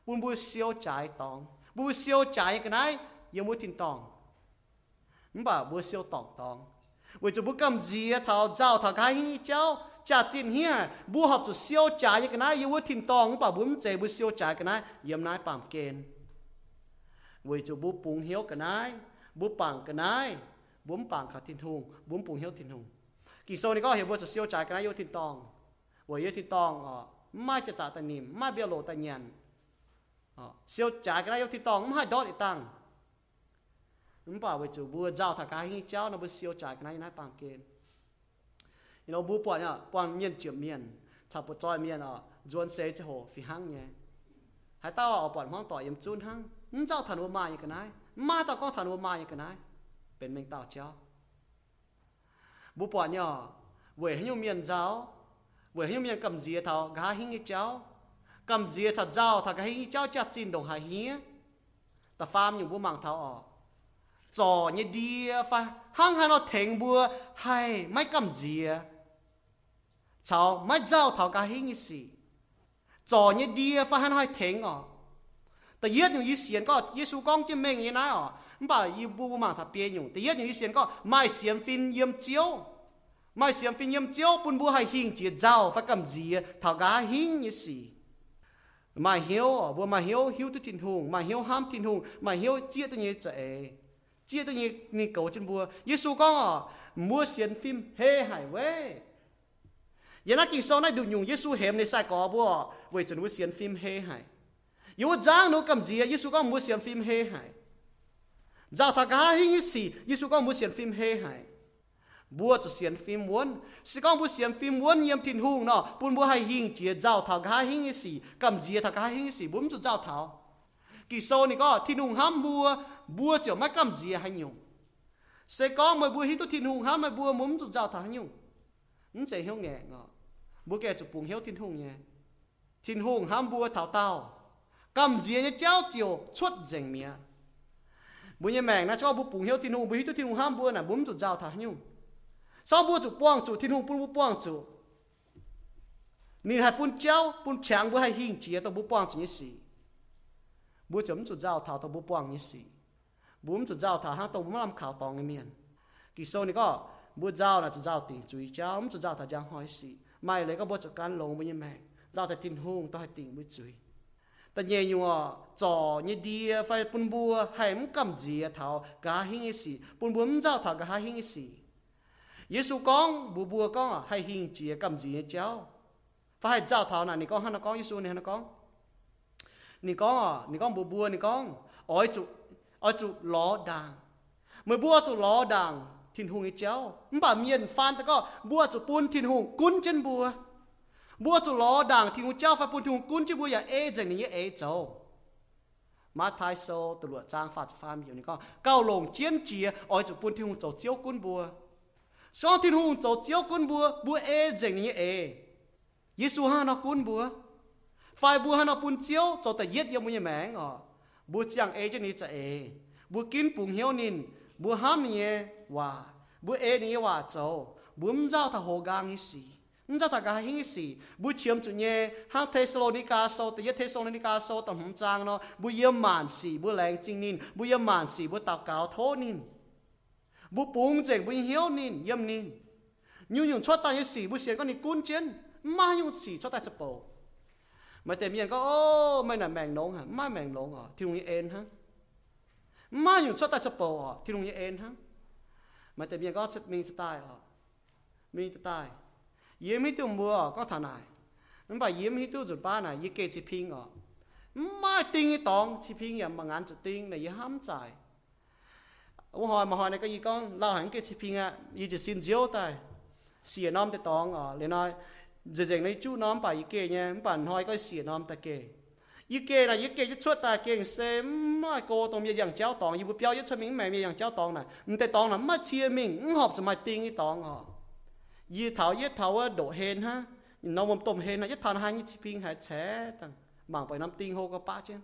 ปุ่นบัวเสียวใจตองบัวเสียวใจกันไหนยังบัวทินตองมันป่าบัวเสียวตองตอง วิจุบุ就不甘蔗头走头开去走，食真遐，不合就烧柴一个那，要我听当把本济不烧柴个那，也唔乃办见。为就不ปรุงเสียวจ่ายวกันนายบุปังกันนายบุ้มปังขาดทินหุงบุมปรุงเหี้ยวทินหุงกี่โซนี่ก็เห็นว่าจะเสียวใจกันนายโยทินตองวยโยทินตองอ๋อไม่จะจ่าตะนิมไม่เบียโลตะเงียนอ๋อเสียวใจกันนายโยทินตองไม่ดอดอีตัง um pa we chu bu giao tha ka hi chao nó bu siêu chai na na pang ken you know bu pa nya pang mien chiam mien tha po trói mien a juan se che hồ fi hăng nhé, hai tao ở bọn mong tỏ yếm chun hăng nhưng giao thần vô mai như cái này ma tao có thần vô mai như cái này. Bên mình tao chéo. Bố bọn nhỏ vừa hình như miền giáo về hình miền cầm dìa thảo gá hình như chéo cầm dìa chặt giao thảo gá hình như chéo chặt xin đồng hải hí, ta farm những bố mang thảo ở 做一啲發，行行到停步，係咪咁字啊？就咪走頭家興嘅事，做一啲發行開停哦。第一樣以前個耶穌講啲咩嘢呢？哦，唔把一步嘛，他變用。第一樣以前個買先 fin 驗照，買先 fin 驗照，半步係興節奏，發咁字啊，頭家興嘅事。mà hiếu, vừa mà hiếu hiếu tới thiên hùng, mà hiếu ham thiên hùng, mà hiếu chia tới như vậy chia tôi như như cầu trên bùa Giêsu con à ờ, mua xiên phim hê hải quê giờ nó kinh sau này đủ nhung Giêsu hẻm này sai có bùa vậy chân mua xiên phim hê hải. Yếu giang nó cầm gì Giêsu con mua xiên phim hê hải. Giờ thà cá hình như gì Giêsu con mua xiên phim hê hải. Bùa cho xiên phim muốn sĩ con bùa xiên phim muốn nhiễm thiên hùng nó bùn bùa hay hình chia, giao thảo cá hình như gì cầm gì thà cá hình như gì bùm cho giao thảo kỳ sau này có thiên hùng ham bùa bua chiều mấy cầm gì hay nhung. Sẽ có mà bua hít thiên hùng hả mà bua muốn tụt giàu thả hay nhung. Nó sẽ hiểu nghe ngọ. Bua kẻ chụp buồn hiểu thiên hùng nhé thiên hùng ham bua thảo tao. Cầm gì nhé chéo chiều chuốt dành mía bua nhé mẹ nó cho bua buồn hiểu thiên hùng bua hít thiên hùng ham bua là muốn tụt giàu thả hay nhung. Sau bua chụp quang chụp thiên hùng bua quang chụp, nên hạt bún chéo bún tráng bua hay hình chia tao bua quang chủ như gì bua chấm tụt giàu thảo tao bua quang như gì บัวให้หิงเจียเจ้าทักหาหิงสีกำจีทักหาหิงสีบุ้มจะเจ้าเท้ากิโซนี่ก็ทินหุงห้ามบัวบัวจะไม่กำจีให้ยุงเสก็มาบัวฮิตุทินหุงห้ามมาบัวมุ้มจะเจ้าเท้ายุงนั่นใจเหี้ยงแงเนาะ bố kẻ chụp bùng hiếu thiên hùng nhé thiên hùng ham bùa thảo tao cầm gì nhé cháu chiều xuất dành mía bố nhé mèng nó cho bố bùng hiếu thiên hùng bố hiếu thiên hùng ham bùa là bố chụp giao thả nhung sau bùa chụp quang chụp thiên hùng bố bố quang chụp nhìn hai bún cháu bún chàng bố hai hình chỉ tao bố quang chụp như gì bố chấm chụp giao thảo tao bố quang như gì bố chụp giao thảo hang tao bố làm khảo tòng cái miền kỳ sau này có bố giao là chụp giao tiền chú ý cháu chụp giao thảo giang hỏi gì ไม่เลยก็บจัดการลงไปยังแม่เราแต่ตินหงต้องให้ติ่งไม่จุยแต่เนี่ยอยู่อ่ะจ่อเนี่ยดีไฟปุ่นบัวให้มันกำจีเท่ากาหิงสิปุ่นบัวมันเจ้าเท่ากาหิงสิเยซูกองบัวบัวกองให้หิงจีกำจีเจ้าไฟให้เจ้าเท่านั้นนี่กองฮันกองเยซูนี่ฮั ở chỗ ló đàng. Mới bua chỗ ló đàng thiên hùng ấy chéo. Bà miền phan ta có bua chỗ buôn thiên hùng, cún chân bua bua chỗ ló đàng thiên hùng chéo phải buôn thiên hùng cún chân bua ya ê, dành như ê cháu mà thái sâu từ lụa trang phạt phá miệng này có, cao lồng chiến chìa, ở chỗ buôn thiên hùng cháu chiếu cún bua sau thiên hùng cháu chiếu cún bua bua ê, dành như ê Giêsu ha nó cún bua phải bua ha nó buôn chiếu cháu ta giết yêu muốn nhà mẹ ngọ bua chẳng ê cho ní chả ê bua kín bùng hiếu nín bua ham nhé e wa, bu e ni wa cho bum zao ta ho gang si nza ta ga hi si, bu chiam chu nye, ha thessalonica so te ye thessalonica so ta hum chang no, bu yem man si, bu lang ching nin, bu yem man si, bu ta cao tho nin, bu pung jeng bu hiếu nin yem nin nyu yung cho ta ye si, bu xian có ni kun chen ma yung si cho ta chập bộ mà tem miền có, ô, mày là mèng nông hả? Mai mèng nông hả thì dùng en hả? Mai dùng chót ta chập bộ hả thì dùng en hả? Mà tại vì có chấp minh tai họ. Minh tai. Yếm hít tiêu mua có thằng này. Nó bảo yếm hít tiêu rồi ba này yếm kê chỉ pin họ mà tinh cái tòng chỉ pin yếm bằng ngàn chục tinh này yếm hám trái ông hỏi mà hỏi này cái gì con? Lao hẳn cái chỉ pin à yếm chỉ xin diếu tai. Xỉa à nom tới tòng à lên nói giờ giờ này chú nom bà ý kê nha, bản hỏi coi xỉa nom ta kê ý kê là ý kê chứ chuột ta kê xem mà cô tông như dạng cháu tòng như bố biểu như cho mình mẹ như dạng cháu tòng này người ta tòng là mất chia mình học cho mà tiếng cái tòng à ý thảo ý thảo đổ hên ha nó mồm tôm hên là ý thảo hai như chỉ pin hai chế tăng bằng phải năm tiếng hô có ba chứ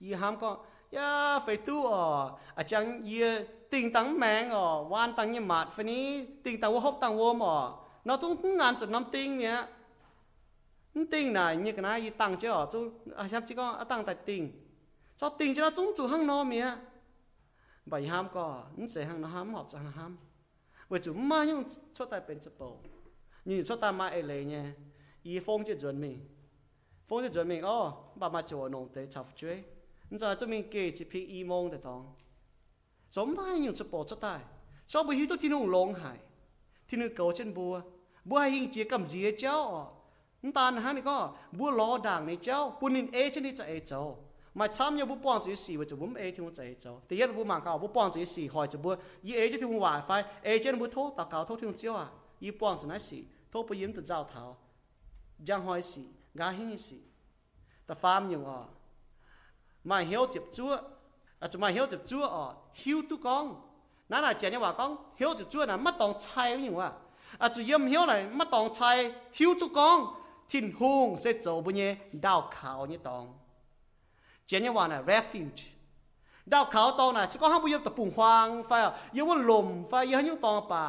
ý ham có ya phải tu ở à chẳng ý tình tăng mang ở quan tăng như mạt phải ní tình tăng hô hốc tăng vô mà nó cũng ngàn chục năm tinh nhé tinh này như cái này tăng chứ ở chú à xem chỉ có tăng tại tinh cho tinh cho nó chúng chủ hăng nó mía vậy ham có nó sẽ hăng nó ham học cho nó ham vậy chủ mà nhưng cho ta bên chấp bộ nhưng cho ta mà ấy lấy nhé ý phong chỉ chuẩn mình phong chỉ chuẩn mình ô bà mà chỗ nông tế chọc chơi nó cho cho mình kể chỉ phí ý mong để thong chúng mà nhưng chấp bộ cho ta cho bởi hiếu tôi tin ông long hải thì nó cầu trên bùa bùa hay hình chia cầm gì cháu nó tàn hắn này có bùa lo đảng này cháu bùa nên ê trên đi chạy cháu mà tham nhau bùa bong chữ xì với chú bùa ê thì muốn chạy cháu thì nhất bùa mang cao bùa bong chữ xì hỏi chú bùa y ê thì muốn wifi ê trên bùa thô tao cao thô thì muốn chiếu à y bong chữ này xì thô bùa yếm từ giao thảo giang hỏi xì gà อาจจะย่มเหี้ยวไหนม่ต้องใช้ยหิวตุกองทิ้นหงเสจโจบุญเยดาวเขาเนี่ยตองเจนยว่าน่ะ refuge ดาวเขาตองน่ะจะก็ห้ามบุญยมตะปุ่งฟางไฟเยาว่าลมไฟเยายุ่งตองป่า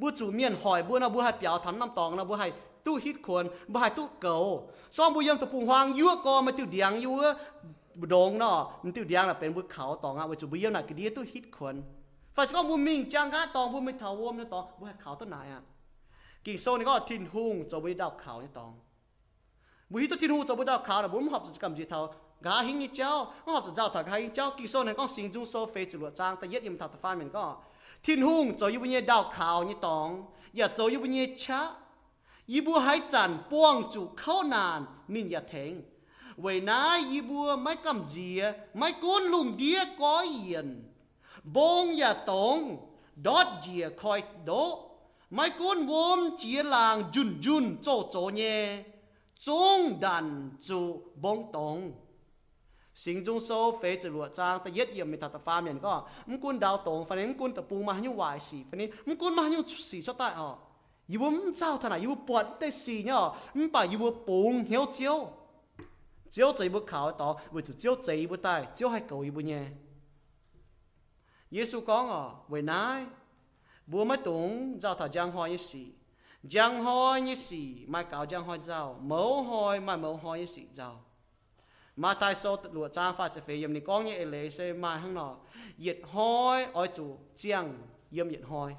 บุจูเมียนหอยบุนะบุให้เปียวทันน้ำตองนะบุให้ตู้ฮิตคนบุให้ตู้เก่าซ่อมบุญยมตะปุ่งฟางยั่วกอมาติวเดียงยั่วบดงเนาะมันติวเดียงน่ะเป็นบุเขาตองอะบุจูบุญยมน่ะกดียตู้ฮิตคน phải có một mình chẳng gã tòng một mình thảo ôm nữa tòng bữa khảo tốt nại à? Kỳ sâu này có thiên hùng cho bữa đào khảo nữa tòng bữa hít thiên hùng cho bữa đào khảo là bốn học cầm gì thảo gã hình như cháu không học giáo thảo gã hình cháu. Kỳ sâu này có sinh dung sâu phê chữ luật trang ta yết im thảo thảo phan mình có. Thiên hùng cho yêu bữa nhẹ đào khảo như tòng giờ cho yêu bữa nhẹ chá. Yêu bùa hải chản buông chủ khâu nàn nên giờ thèn vậy nãy yêu bùa mấy cầm gì mấy cuốn lùng đĩa có yên bông ya tòng đót gì coi đốt mai con vôm chia làng jun jun chỗ chỗ nhé. Trung đàn chủ bông tông sinh trung sâu phế chỉ lụa trang, ta yết yếm mi thật ta pha miền có. Mắm quân đào tông phần mắm quân tập bung mà như hoài xì phần mắm quân mà như xì cho tại họ. Yêu mắm giao thằng này yêu bọt tê xì nhá mắm bà yêu bung hiếu chiếu. Chiếu chạy bút khảo đó vì tụ chiếu chạy bút tai, chiếu hai cầu yêu nhé. Giêsu có ngỏ về nái. Bùa mới tụng giao thảo giang hoa như sĩ. Giang hoa như sĩ, mai cáo giang hoa giao. Mẫu hoa mai mẫu hoa như sĩ giao. Mà tại sao lụa trang phát sẽ phải yếm ni con như lệ sẽ mai hăng nọ. Nhiệt hoa ở chủ giang yếm nhiệt hoa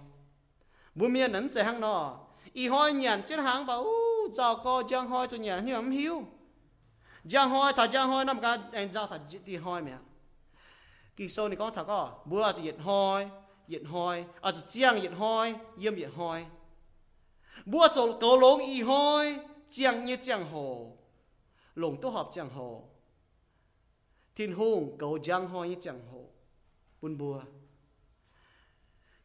bùa miền nấm sẽ hăng nọ. Y hoa nhàn chết hàng bảo u giao co giang hoa cho nhàn như ấm hiu giang hoa thảo giang hoa nằm cả anh giao thảo đi hoa mẹ kỳ sâu này có thảo có. Bùa chỉ nhiệt hoi nhiệt hoi à chỉ chiang nhiệt hoi yếm nhiệt hoi. Bữa chỗ cầu lông y hoi, chiang như chiang hồ. Lồng tu hợp chiang hồ. Thiên hùng cầu giang hoi như chiang hồ. Bún bùa.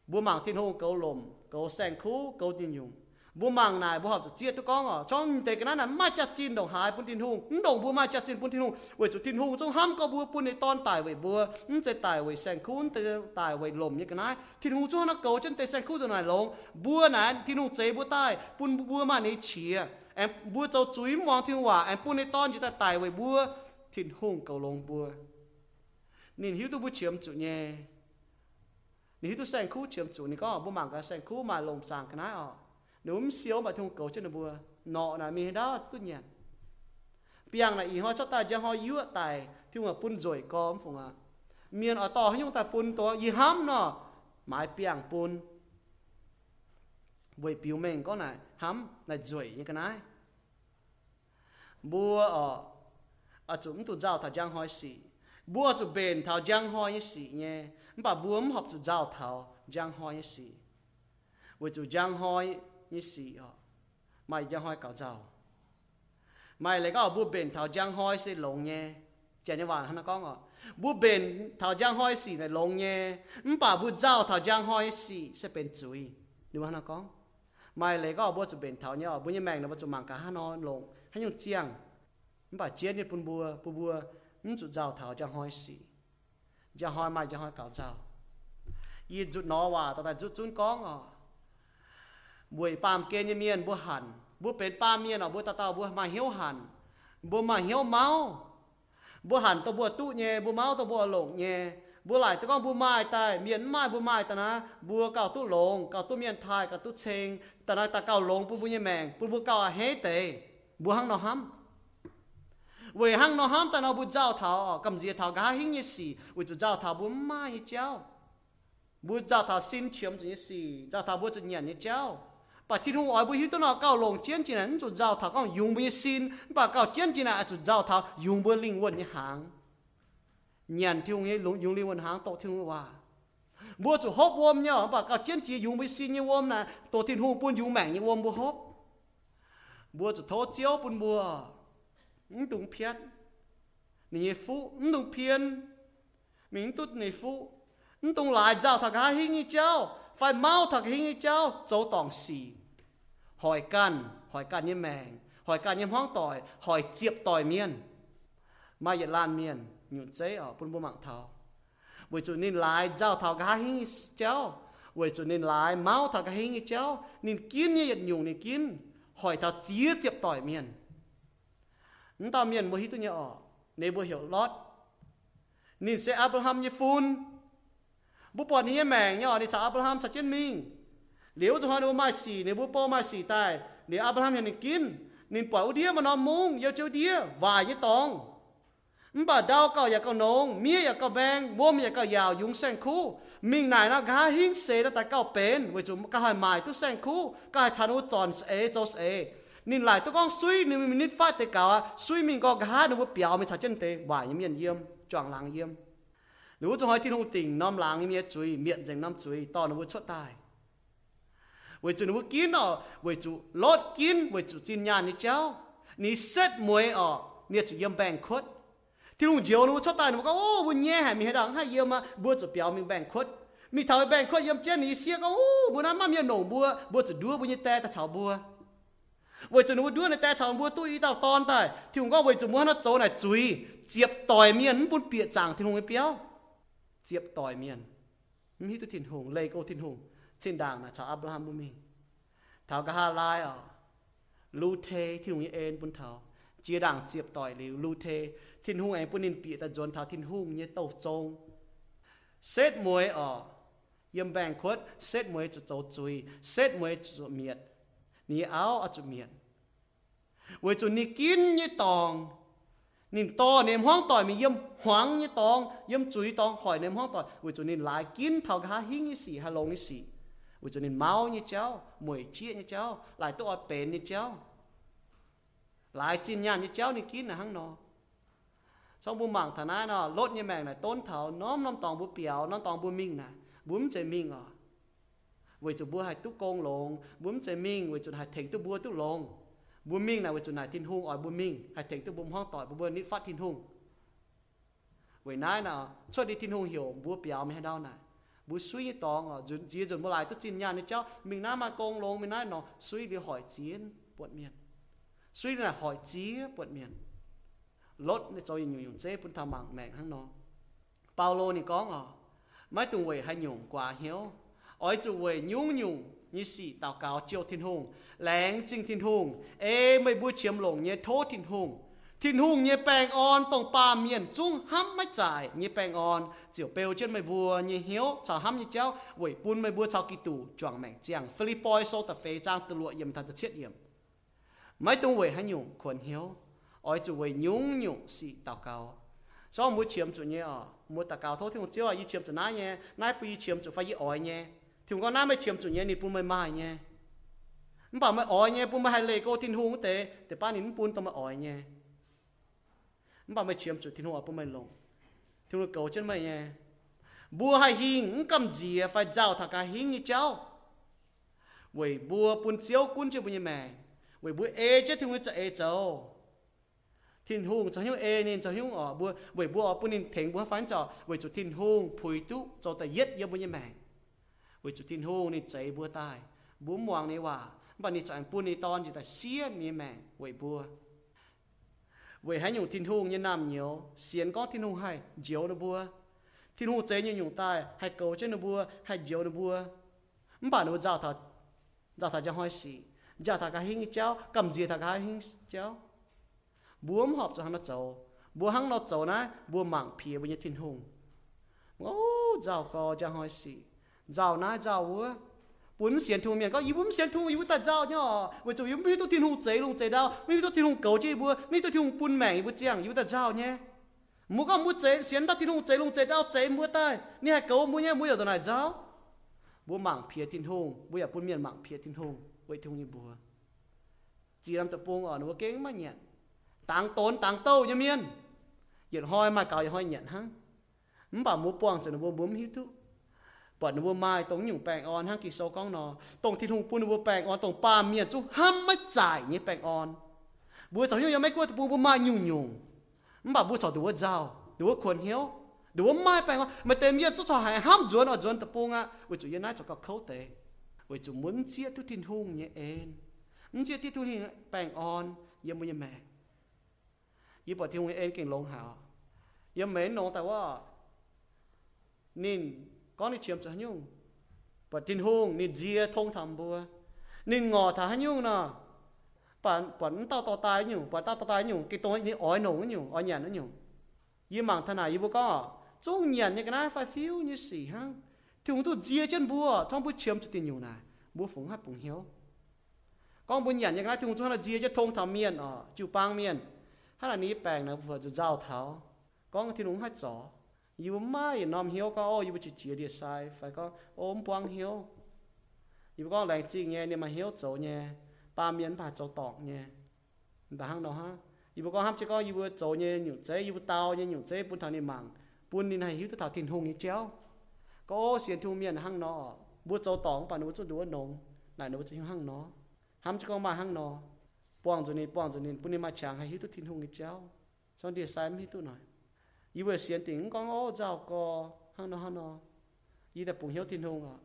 Bùa mảng thiên hùng cầu lồng cầu sen khu cầu tin dùng bố mang này bố học จะเจี๊ยตุกองอะจงแต่กันนั้นมาจัดจีนดงหายปุ่นทินหงดงบัวมาจัดจีนปุ่นทินหงเวจุทินหงจงห้ามก็บัวปุ่นในตอนตายเว้บัวมันจะตายเว้แสงคูนแต่ตายเว้ลมยังกันนะทินหงจงนักเก่าจนแต่แสงคูตัวไหนลงบัวนั้นทินหงเจบบัวตายปุ่นบัวมาในเฉียแอมบัวเจ้าจุ้ยมองทินว่าแอมปุ่นในตอนจะตายเว้บัวทินหงเก่าลงบัวนี่หิวตัวบัวเฉียมจุเนี่ยนี่หิวตัวแสงคูเฉียมจุนี่ก็บัวมังกับแสงคูมาลงจางกันนะอ๋อ nếu xíu mà thông cầu trên bùa. Nọ là mi đó tốt nhỉ biang là ý họ cho ta cho họ yếu tài. Thì mà pun rồi có phùng à miền ở to nhưng ta pun to? Gì ham nó. Mãi biang pun. Với biểu mình có này. Ham này rồi như cái này. Bùa ở ở chúng tu giao thảo giang hỏi xì bùa chụp bền thảo giang hỏi như xì nhé. Bà bùa học chụp giao thảo giang hỏi như xì với chụp giang hỏi như xì họ mày giang hoi cạo giàu mày lại có bút bền thảo giang hoi sẽ lồng nhé chả như vậy nó có ngọ bút bền thảo giang hoi xì này lồng nhé 唔 bà bút giàu thảo giang hoi xì sẽ bền chuối đúng không nó có mai lấy có bữa chụp bên thảo nhau bữa như mèn nó bữa chụp mảng cả hai nó lồng hay nhung chiang bà chiến đi bún bùa bùa bùa nó chụp rào thảo chẳng hỏi xì chẳng hỏi mai chẳng hỏi cào rào y chụp nó vào tao tại chụp chun con à buổi pam kê như miên bữa hẳn. Bữa bên pam miên à bữa tao tao bữa mà hiếu hẳn. Bữa mà hiếu máu. Bữa hẳn tao bữa tụ nhẹ bữa máu tao bữa lồng nhẹ bữa lại tao con bữa mai tai miền mai bữa mai ta na bữa cào tu lồng cào tu miền thai cào tu chênh. Ta na ta cào lồng bữa bữa như mèng bữa bữa cào hết tệ. Bữa hăng nó hăm vì hăng nó hăm ta nó bữa giao thảo. Cầm gì thảo gà hình như gì vì chú giao thảo bữa mai cháu bữa giao thảo xin chiếm như gì giao thảo bữa chú nhận như cháu bà thiên hùng ở bùi hít tôi nó cao lồng chiến chỉ là chú giao thảo con dùng bùi xin. Bà cao chiến chỉ là chú giao thảo dùng bùi linh quân như hàng nhận thiếu nghe lùng dùng linh quân hàng tổ thiếu hòa. Bùa chủ hốp ôm nhau, bà cao chiến chỉ dùng bùi xin như ôm nè, tổ thiên hùng buôn dùng mảng như ôm bữa hốp. Bùa chủ thô chiếu buôn bùa ứng tung phiết nị phụ ứng tung phiên. Mình tốt nì phụ ứng tung lại giao thảo gái hình như cháu phải mau thật hình như cháu cháu tòng xì hỏi can hỏi can như mèng. Hỏi can như hoang tỏi. Hỏi chiệp tỏi miên. Mai yết lan miên nhụt chế ở bún bún mạng thảo. Vì chủ nên lại giao thảo cái hình cháu vì chủ nên lại mau thật cái hình cháu nên kiến như yết nhung nên kiến hỏi thảo chia chếp tỏi miền chúng ta miền một hít tôi nhỏ nếu bữa hiểu lót. Nên sẽ Abraham như phun. บุปผนี้แมงเนี่นี่ชาอับราฮัมสัจเจนมิงเหลียวจะหาดูมาสีเนี่ยบุปผมาสีตายเดี๋ยวอับราฮัมยังกินนินปล่อยอุเดียมานอนมุงเยาเจ้าเดียวายยี่ตองมบ่าดาวเก่าอยากเก่านงเมียอยากเก่าแบงบ่มอยากเก่ายาวยุงแซงคู่มิงไหนนะกาหิงเสดแต่เก่าเป็นไว้จุมก็ให้หมายตุแซงคู่ก็ให้ชานุจอนเอจอสเอนินหลายตัวกองซุยนิมินิดฟาดแต่เก่าซุยมิงก็กาดูว่าเปียวไม่ชัดเจนเตะว่ายังเยี่ยมจ่องลังเยี่ยม nếu chúng hỏi thiên hùng tình nam lang im nhét chui, miệng dành nam chui, to nó chốt tai. với chú nó mới kín ở với chú lót kín với chú tin nhà như cháu ní xét muối ở ní chú yếm bèn khốt. thiên hùng chiều nó chốt tai, nó có ô bùn nhẹ hả mi hay đắng hay yếm mà bữa chú béo mình bèn khốt, mi thảo bèn khốt yếm chết ní xia có ô bữa năm mà mi nổ bùa bữa chú đua bùn như tè ta chảo bùa với chúng nó đưa này ta chảo mua tôi tao tòn tai. thì cũng có với chúng nó chỗ này chui, chẹp tỏi miếng bún bịa chẳng thì không biết béo จะเปียวมีแบ่งคดมีเท่าแบ่งคดเยี่ยมเจ้านี่เสียก็โอ้บุญนั้นมามีหนูบัวบัวจะดูบุญแต่แต่ชาวบัว为จะนู้ดูในแต่ชาวบัวตู้อีตาตอนตายที่ลุงก็为จะมัวนัดโจน่ะจุยเจียบต่อยเมียนบุญเปียจางที่ลุงไม่เปียวเจียบต่อยเมียนมีตัวถิ่นหงเลยก็ถิ่นหงเช่นดังนะชาวอับราฮัมบุมีเท่ากับฮาลายอ่ะลูเทที่ลุงเอ็นบุญเท่า chia đảng chiệp tỏi liu lưu thê thiên hung ấy punin bị ta dồn thảo thiên hung như tàu trông xét muối ở yếm bèn khuất xét muối cho châu chui xét muối cho miệt ni áo ở cho miệt với cho ni kín như to niệm hoang tỏi mi yếm hoang như tòng yếm chuối tòng hỏi niệm hoang tỏi. Với cho nên lại kín thảo cả hinh như xì hà lông như xì với cho nên máu như cháu muối chia như cháu lại tôi ở bền như cháu lại chín nhàn như chéo như kín là hăng nó xong bu mảng thằng ai nó lốt như mèng này tốn thảo nó nó tòng bu piao nó tòng bu minh này bún chơi minh à vì cho bua hai tu công lồng bún chơi minh vì cho hai thành tu bua tu lồng bu minh này vì chủ này, thiên hung ở bu minh hai thỉnh tu bum hoang tỏi bu bua nít phát thiên hung. Vì nãy nào, cho đi thiên hung hiểu bua piao mới đau này. Bu suy tòng à dùn dùn dùn bu lại tu chín nhàn như chéo mình nãy mà công lồng mình nãy nó, suy đi hỏi chiến buồn miền. Suy là hỏi chí bột miền. Lót để cho nhiều nhiều chế bún tham mạng mẹ hăng nó. Paulo ni có ngọ mấy tuần về hay nhung quả hiếu. Ỏi chủ về nhung nhung như sĩ tào cáo chiều thiên hùng lén chinh thiên hùng ê mấy bữa chiếm lồng như thô thiên hùng. Thiên hùng như bèng on tông pa miền trung hăm mấy giải như bèng on chiều bèo trên mấy bùa như hiếu chào hăm như chéo về bún mấy bùa chào kỳ tủ choàng mèng chiang Philippoi sâu tập phê trang từ lụa yếm thật chết yếm, mấy tung về hay nhung quần hiếu ôi chủ về nhung nhung sĩ tàu cáo. so mua chiếm chủ nhé à tàu tao cao thôi thì một chiếu à y chiếm chủ nãy nhé nãy bây chiếm chủ phải y ỏi nhé thì con nam mới chiếm chủ nhé nít bún mới mai nhé nó bảo mới ỏi nhé bún mới hay lệ cô thiên hùng thế để ba nín bún tao mới ỏi nhé nó bảo mới chiếm chủ thiên hùng à, bún mới lồng thiên nó cầu chân mày nhé bùa hay hình cầm gì phải giàu thằng cả hình như cháu. Vậy bùa bún chiếu cún chưa bún như mày vậy bùa ê chết thì nó chạy ê cháu. Thiên hùng cho hiếu ê nên cho hiếu ở bùa vậy bùa ở nên thèn bùa phán cho vậy cho thiên hùng phùi tu cho ta yết yêu bùn như mẹ vì chủ thiên hùng nên chạy bữa tai. Bữa muang này hòa bà ni chẳng bùn ni ton chỉ tại xía ni mèn vậy bùa vậy hãy nhung thiên hùng như nam nhiều, xiên có thiên hùng hay diều nó bùa thiên hùng chế như nhung tai hay cầu trên nó bùa hay diều nó bùa bà nó giao thật giao thật cho hỏi xì giao thật cái hình giàu na giàu á bốn xiên thu miền có ý bốn xiên thu ý ta giàu nhở. Vừa chủ yếu mấy tôi thiên hùng giấy lùng giấy đau mấy tôi thiên hùng cầu chi bữa mấy tôi thiên hùng bún mẻ bữa chàng ý ta giàu nhé. Mua có mua giấy xiên ta thiên hùng giấy lùng giấy đau giấy mua tay ni hai cầu mua nhé mua giờ tuần này giàu bữa mảng phía thiên hùng bữa giờ bún miền mảng phía thiên hùng vậy thiên hùng như bữa chỉ làm tập buông ở nó kén mà nhện tàng tốn tàng tâu như miên. Hiện hoi mà cào hiện hoi nhện hăng mà bảo mua buông cho nó buông buông hít thụ ปอนวัวไม้ตรงหยุ่งแปลงออนห้างกีโซก้องนอตรงที่ทุ่งปูนวัวแปลงออนตรงป่าเมียนจุห้ามไม่จ่ายนี่แปลงออนบัวสาวยุ่งยังไม่กลัวปูบัวไม้ยุ่งยุ่งมันบอกบัวสาวดูว่าเจ้าดูว่าควรเหี้ยวดูว่าไม้แปลงออนมาเต็มเยี่ยนจุสาวหายห้ามจวนอ่ะจวนตะปูงอ่ะวิจุยันน่าจะก็เขาเตะวิจุมุนเสียทุทินทุ่งเนี่ยเองมุนเสียที่ทุ่งแปลงออนยังไม่ยังแม่ยี่ปอดที่ทุ่งเองเก่งลงหาวยังเหม็นนองแต่ว่านิ่ง con đi chiếm cho nhung. Và tin hung nên dìa thông thầm bùa. Nên ngò thả hắn nhung nè bản bản tao tao tai nhung bản tao tao tai nhung, cái tôi này ói nổ nhung, ói nhàn nó nhung. Y mạng thân này y bố có, chung nhàn như cái này phải phiêu như xì hăng. Thì chúng tôi dìa chân bùa thông bùa chiếm cho tin nhung này bùa phụng hát phụng hiếu. Con bùa nhàn như cái này thì chúng tôi là dìa cho thông thầm miền ờ, ở chịu bang miền. Hát là ní bèn là vừa cho giao tháo con thì đúng hát gió อยู่ไม่นอมเหียวก็โอ้อยู่จิตจีเดียไซไฟก็โอ้มปวงเหียวอยู่ก็แรงจริงเนี่ยเนี่ยมาเหียวโจเนี่ยปาเมียนผ่าโจตอกเนี่ยแต่ห้างเนาะฮะอยู่ก็ห้ามจะก็อยู่โจเนี่ยอยู่เจอยู่เตาเนี่ยอยู่เจปุ่นทางนี่มังปุ่นนี่ให้หิวตัวเท่าทิ้งหงนี่เจ้าก็โอ้เสียนทูเมียนห้างเนาะบัวโจตองป่านนู้นจะดูว่านงไหนนู้นจะหิวห้างเนาะห้ามจะก็มาห้างเนาะปวงตัวนี้ปวงตัวนี้ปุ่นนี่มาฉางให้หิวตัวทิ้งหงนี่เจ้าสองเดียไซไม่หิวตัวหน่อย 伊为先定讲哦照个，喊喏喊喏，伊得不晓天空啊，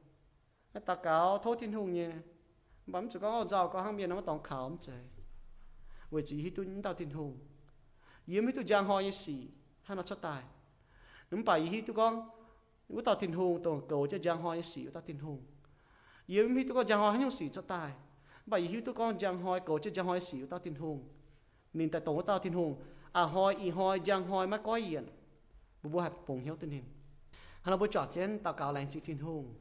啊大搞偷天空呢，咁就讲哦照个行面那么当考咁滞，为住迄段到天空，伊咪都将开一时，喊喏出大，咁把伊迄都讲，我到天空当狗就将开一时到天空，伊咪都讲将开很有时出大，把伊迄都讲将开狗就将开一时到天空，nên tại tổng到thiên hùng à hoi y hoi giang hoi mắt có yên Bố bố hạt bùng hiếu tin hình hắn bố chọn trên tàu cáo lành chị thiên hùng.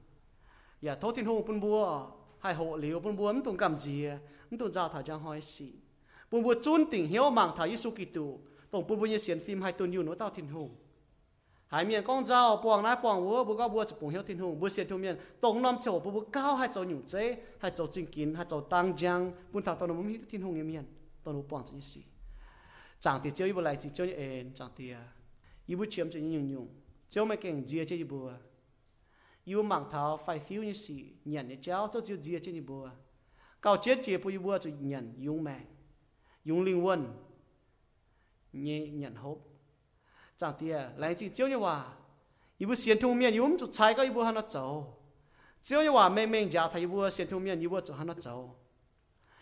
Dạ, Giờ thốt thiên hùng bún búa hai hộ liều bún búa ấm cảm gì ấm tùng giao thảo giang hỏi gì, bún búa chun tình hiếu mạng thảo Giêsu Kitô tổng bún búa như xiên phim hai tuần nhiều nó tàu thiên hùng. Hai miền con dao buông nái buông búa búa có búa chụp bùng hiếu thiên hùng. Búa xiên thu miền tổng năm chỗ búa búa cao hai chỗ nhung chế hai chỗ chính kín hai chỗ tăng giang. Bún thảo tàu nó muốn thiên hùng miền tàu nó buông cho như chẳng thì chơi như lại chỉ chơi như ên chẳng thì à, yêu chiếm cho những nhung cháu mấy cái gì chơi bùa yêu mang tháo phải phiêu như xì nhận như cháu cho chịu gì chơi bùa cao chết chỉ bùi bùa cho nhận dùng mẹ dùng linh quân nhẹ nhận hộp chẳng thì lại chỉ chiếu như hòa yêu xiên thu miệng yêu chút trái cái yêu hắn cháu như hòa mẹ mẹ già thầy yêu xiên thu miệng yêu cho hắn nó 走。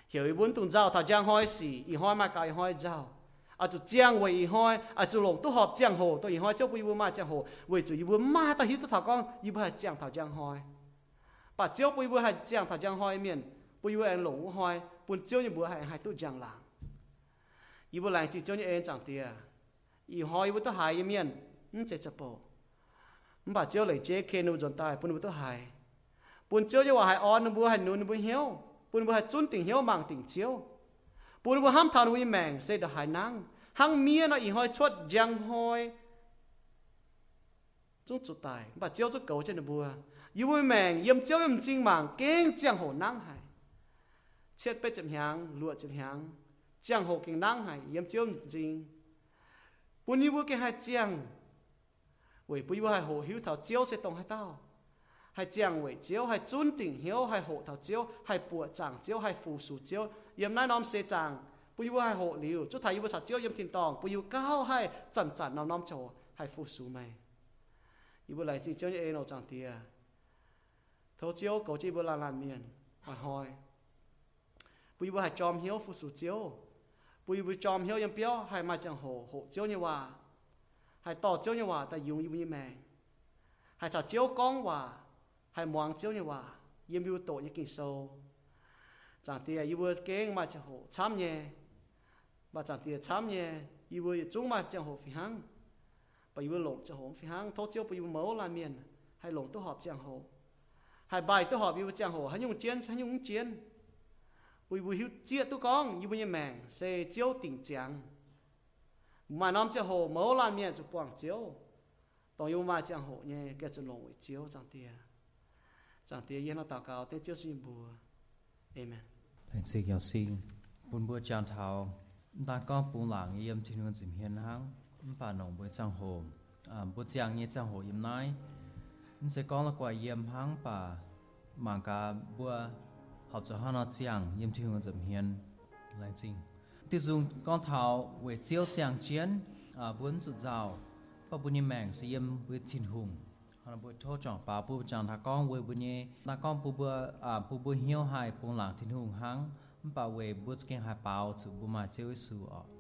hiểu yêu tung giao thảo giang hoi xì yêu hoi mà cái hoi giao 啊就江为开，啊就龙都好江河，都以开就不要嘛江河，为主要嘛到迄头头讲，伊不系江头江开，把招不要系江头江开面，不要按龙开，本招又不系系都江人，伊不来只招你按长啲啊，伊开不都系一面，唔这只步，唔把招嚟借 K no 状态，本不都系，本招又话系安，不系暖，不晓，本不系尊定晓盲定招。 ปูนบุห้ามทานวิแมงเสดหายนังหังเมียนะอีหอยชดยังหอยจุดจุดตายบาดเจียวจุดเก่าเช่นบัวยูวิแมงเยี่ยมเจียวเยี่ยมจริงมังเก่งจังโหนังหายเช็ดไปจับหางลวดจับหางจังโหเก่งนังหายเยี่ยมเจียวจริงปูนยูวิแกหายจังเว้ยปูยูหายโหหิวเท่าเจียวเสตรงให้เต้า hay chàng vậy chiếu hay chun tỉnh hiếu hay hộ thảo chiếu hay bùa chàng chiếu hay phù sù chiếu. Yếm nai nom xê chàng, bù yu hay hộ liu. Chú thầy yu chặt chiếu, yếm thiên tòng, bù yu cao hay chẳng chẳng nom nom chồ hay phù sù mày yu bù lại chỉ chiếu như ê nào chẳng tia thấu chiếu, cầu chỉ bù lan lan miền mà hỏi bù yu hay chom hiếu, phù sù chiếu. Bù yu chom hiếu, yếm béo hay mà chẳng hộ hộ chiếu như hòa. Hay tỏ chiếu như hòa tại dùng như mày hay chào chiếu con hòa hay mong chiếu như hòa yếm yêu tổ như kinh sâu. Chẳng tia yêu bùi kén mà chẳng hồ chăm nhẹ mà chẳng tia chăm nhẹ yêu bùi chúng mà chẳng hồ phi hăng bà yêu lộn chẳng hồ phi hăng thốt chiếu bùi mẫu là miền. Hay lộn tu họp chẳng hồ hay bài tu họp yêu chẳng hồ hay nhung chiến hay nhung chiến bùi bùi hiếu chia tu con yêu bùi mèn sẽ chiếu tình trạng mà năm chẳng hồ mẫu là miền chụp quảng chiếu. Tổng yêu mà chẳng hồ nhé cái chân lộn chiếu chẳng tia chẳng tia yên nó tạo cao tên chiếu xin bùa amen thành sự giáo sinh Bùn bùa chàng thảo Ta có bùn làng yếm thiên hương dìm hiền hăng Bà nông bùi chàng hồ à, Bùa chàng như chàng hồ yếm nái Sẽ có là quả yếm hăng bà Mà cả bùa học cho hắn nó chàng yếm thiên hương dìm hiền. Lại sinh Tiếp dùng con thảo về chiếu chàng chiến à, Bùn sụt rào Bà bùn yếm màng sẽ yếm với thiên hùng họ bùi thô trọng bà bùi chẳng thà con với bùi nhé thà con bùi bùi à bùi bùi hiếu hai bùi làng thiên hùng hăng bà về bùi cái hai bảo chủ bùi mà chơi su ọ Thiên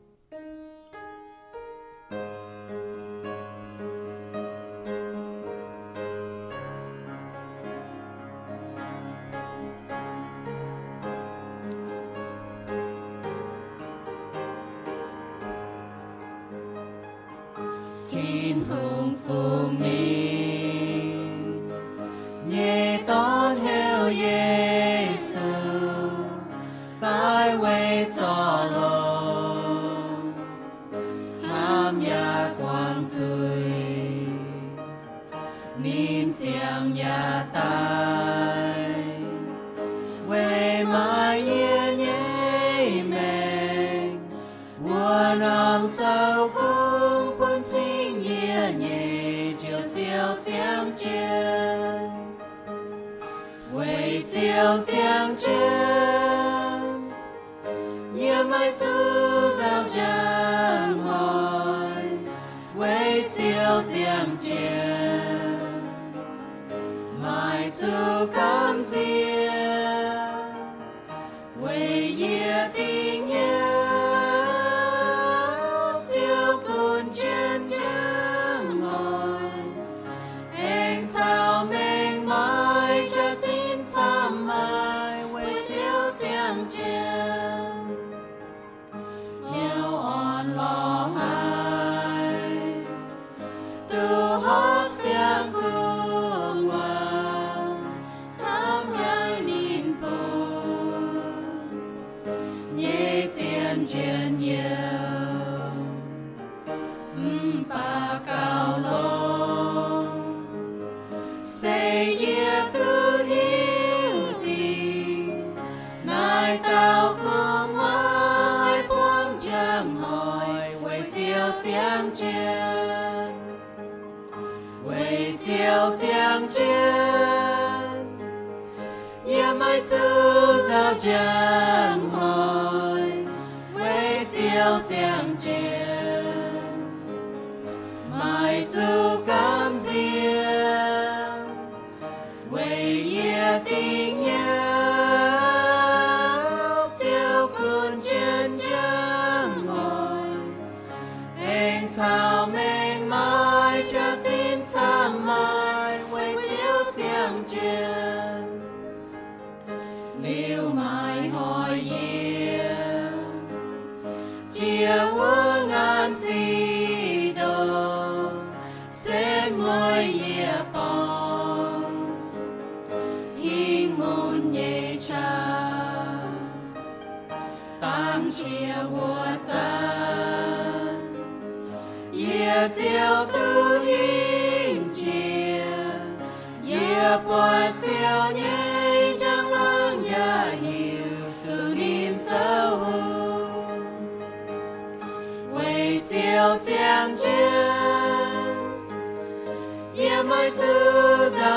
Yeah.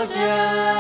misericórdia.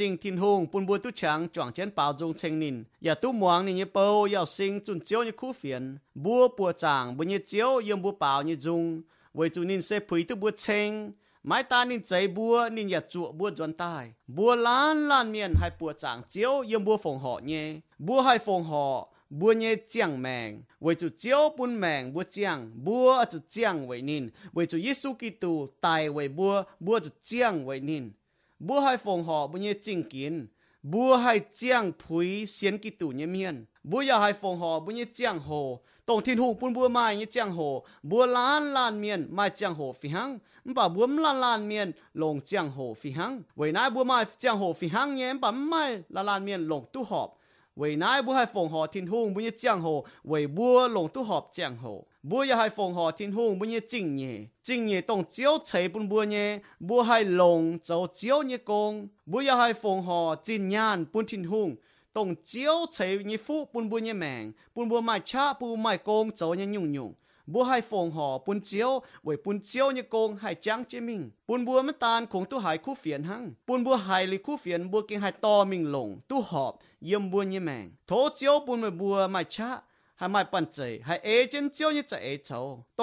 Lãng thiên hùng bún bùa tu chẳng chọn chén bảo dung chênh nín ya tu muang nín như bầu yao sinh chun chiếu như khu phiền bùa bùa chẳng bùa như chiếu yếm bùa bảo như dung với chú nín sẽ phủy tu bùa chênh mãi ta nín chạy bùa nín ya chuột bùa dọn tai bùa lan lan miền hai bùa chẳng chiếu yếm bùa phòng họ nhé bùa hai phòng họ bùa nhé chiang mèng với chú chiếu bún mèng bùa chiang bùa chú chiang với nín với chú Giêsu Kitô tài với bùa bùa chú chiang với nín bùa hai phòng họ bùa nhé chinh kiến bùa hai chiang phùi xiên Kitô nhé miền bùa ya hai phòng họ bùa nhé chiang hồ. Tổng thiên hùng bùn bùa mai nhé chiang hồ. Bùa lan lan miền mai chiang hồ phi hăng. Bà bùa lan lan miền lồng chiang hồ phi hăng. Vậy nãy bùa mai chiang hồ phi hăng nhé. Bà mai lan lan miền lồng tu họp. 为乃不系奉河天空本一江河，为不龙都合江河，不也系奉河天空本一正夜，正夜当朝齐本不呢，不系龙就朝一公，不也系奉河正眼本天空。当朝齐你夫半半一命，半半卖差半卖工做一用用。 บัวให้ฟงหอปุนเจียวไว้ปุนเจียวเนี่ยโกงให้จังเจมิงปุนบัวมัตานคงตู้หายคู่เฟียนหังปุนบัวหายหรือคู่เฟียนบัวเก่งไฮตอมิงลงตู้หอบเยี่ยมบัวเนี่ยแมงโถเจียวปุนไว้บัวไม่ชะเอ还卖半醉，还挨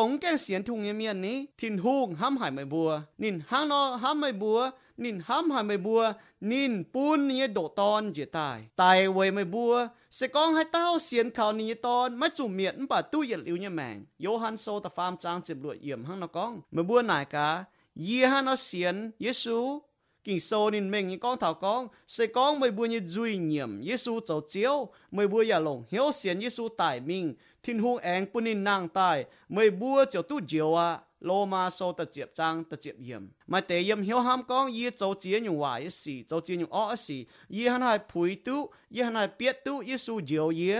งแก่เสียนทุ่งเมียนนี้ทิ้นหุงห้ามหายไม่บัวนินห้างนอห้ามไม่บัว nín hám hai mày bùa nín bún như độ ton dễ tài tài về mày bùa sẽ con hai tao xiên khảo ní ton mấy chủ miệng bà tu yết liu như mèng Johann sô ta pham trang chìm lụa yểm hăng nó con mày bùa nải cả yi hang nó xiên Giêsu kinh sâu nín mình những con thảo con sẽ con mày bữa như duy nhiệm Giêsu châu chiếu mày bữa ya lồng hiếu xiên Giêsu tại mình thiên hung anh bún nín nàng tài mày bữa châu tu diệu à lô ma sâu ta chẹp trang ta chẹp yểm mai tế yểm hiếu ham con yi châu chia nhung hòa yi xì châu chia nhung ó xì. Yi hắn hai phùi tu yi hắn hai biết tu Giêsu diệu yi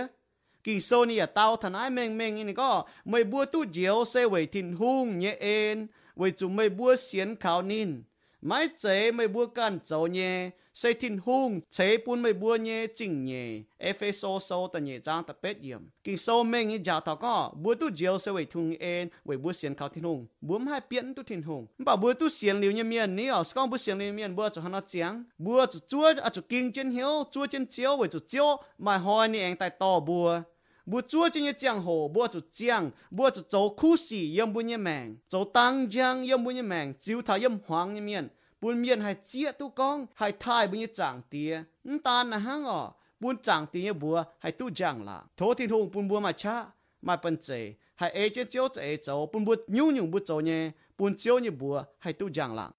kinh sâu ni à tao, thần ai mình mình ni có. Mày bua tu diệu sẽ về thìn hung nhẹ en. Về chúng mày bua xiên khảo nín mai chế mày bua can dấu nhé. Xây thiên hung chế bún mày bua nhé, chỉnh nhé. Ép sâu số tận nhé trang ta bết yếm. Kinh sâu mình nghĩ giả thảo có bua tu diều sẽ về thung en về bua xiên khảo thiên hung. Bua hai biến tu thiên hung. Bảo bua tu xiên liu như miền ní ở con bua xiên liu miền bua cho hắn nó chiang bua cho chúa à cho kinh trên hiếu, chúa trên chiếu về cho chiếu, mà hỏi ni anh tại to bua bùa chúa trên những giang hồ bùa chủ giang bùa chủ châu khu sĩ yếm bùa như mèng châu tăng giang yếm bùa như mèng chiếu thảo yếm hoàng như miền bùn miền hay chia tu con hay thai bùn như chẳng tía n ta là hang ở bùn chẳng tía như bùa tu giang là thố thiên hùng bùn bùa mà cha mà bần chế hay ê chế chiếu chế châu bùn bùa nhu nhung bùa châu nhé bùn chiếu như bùa hay tu giang là.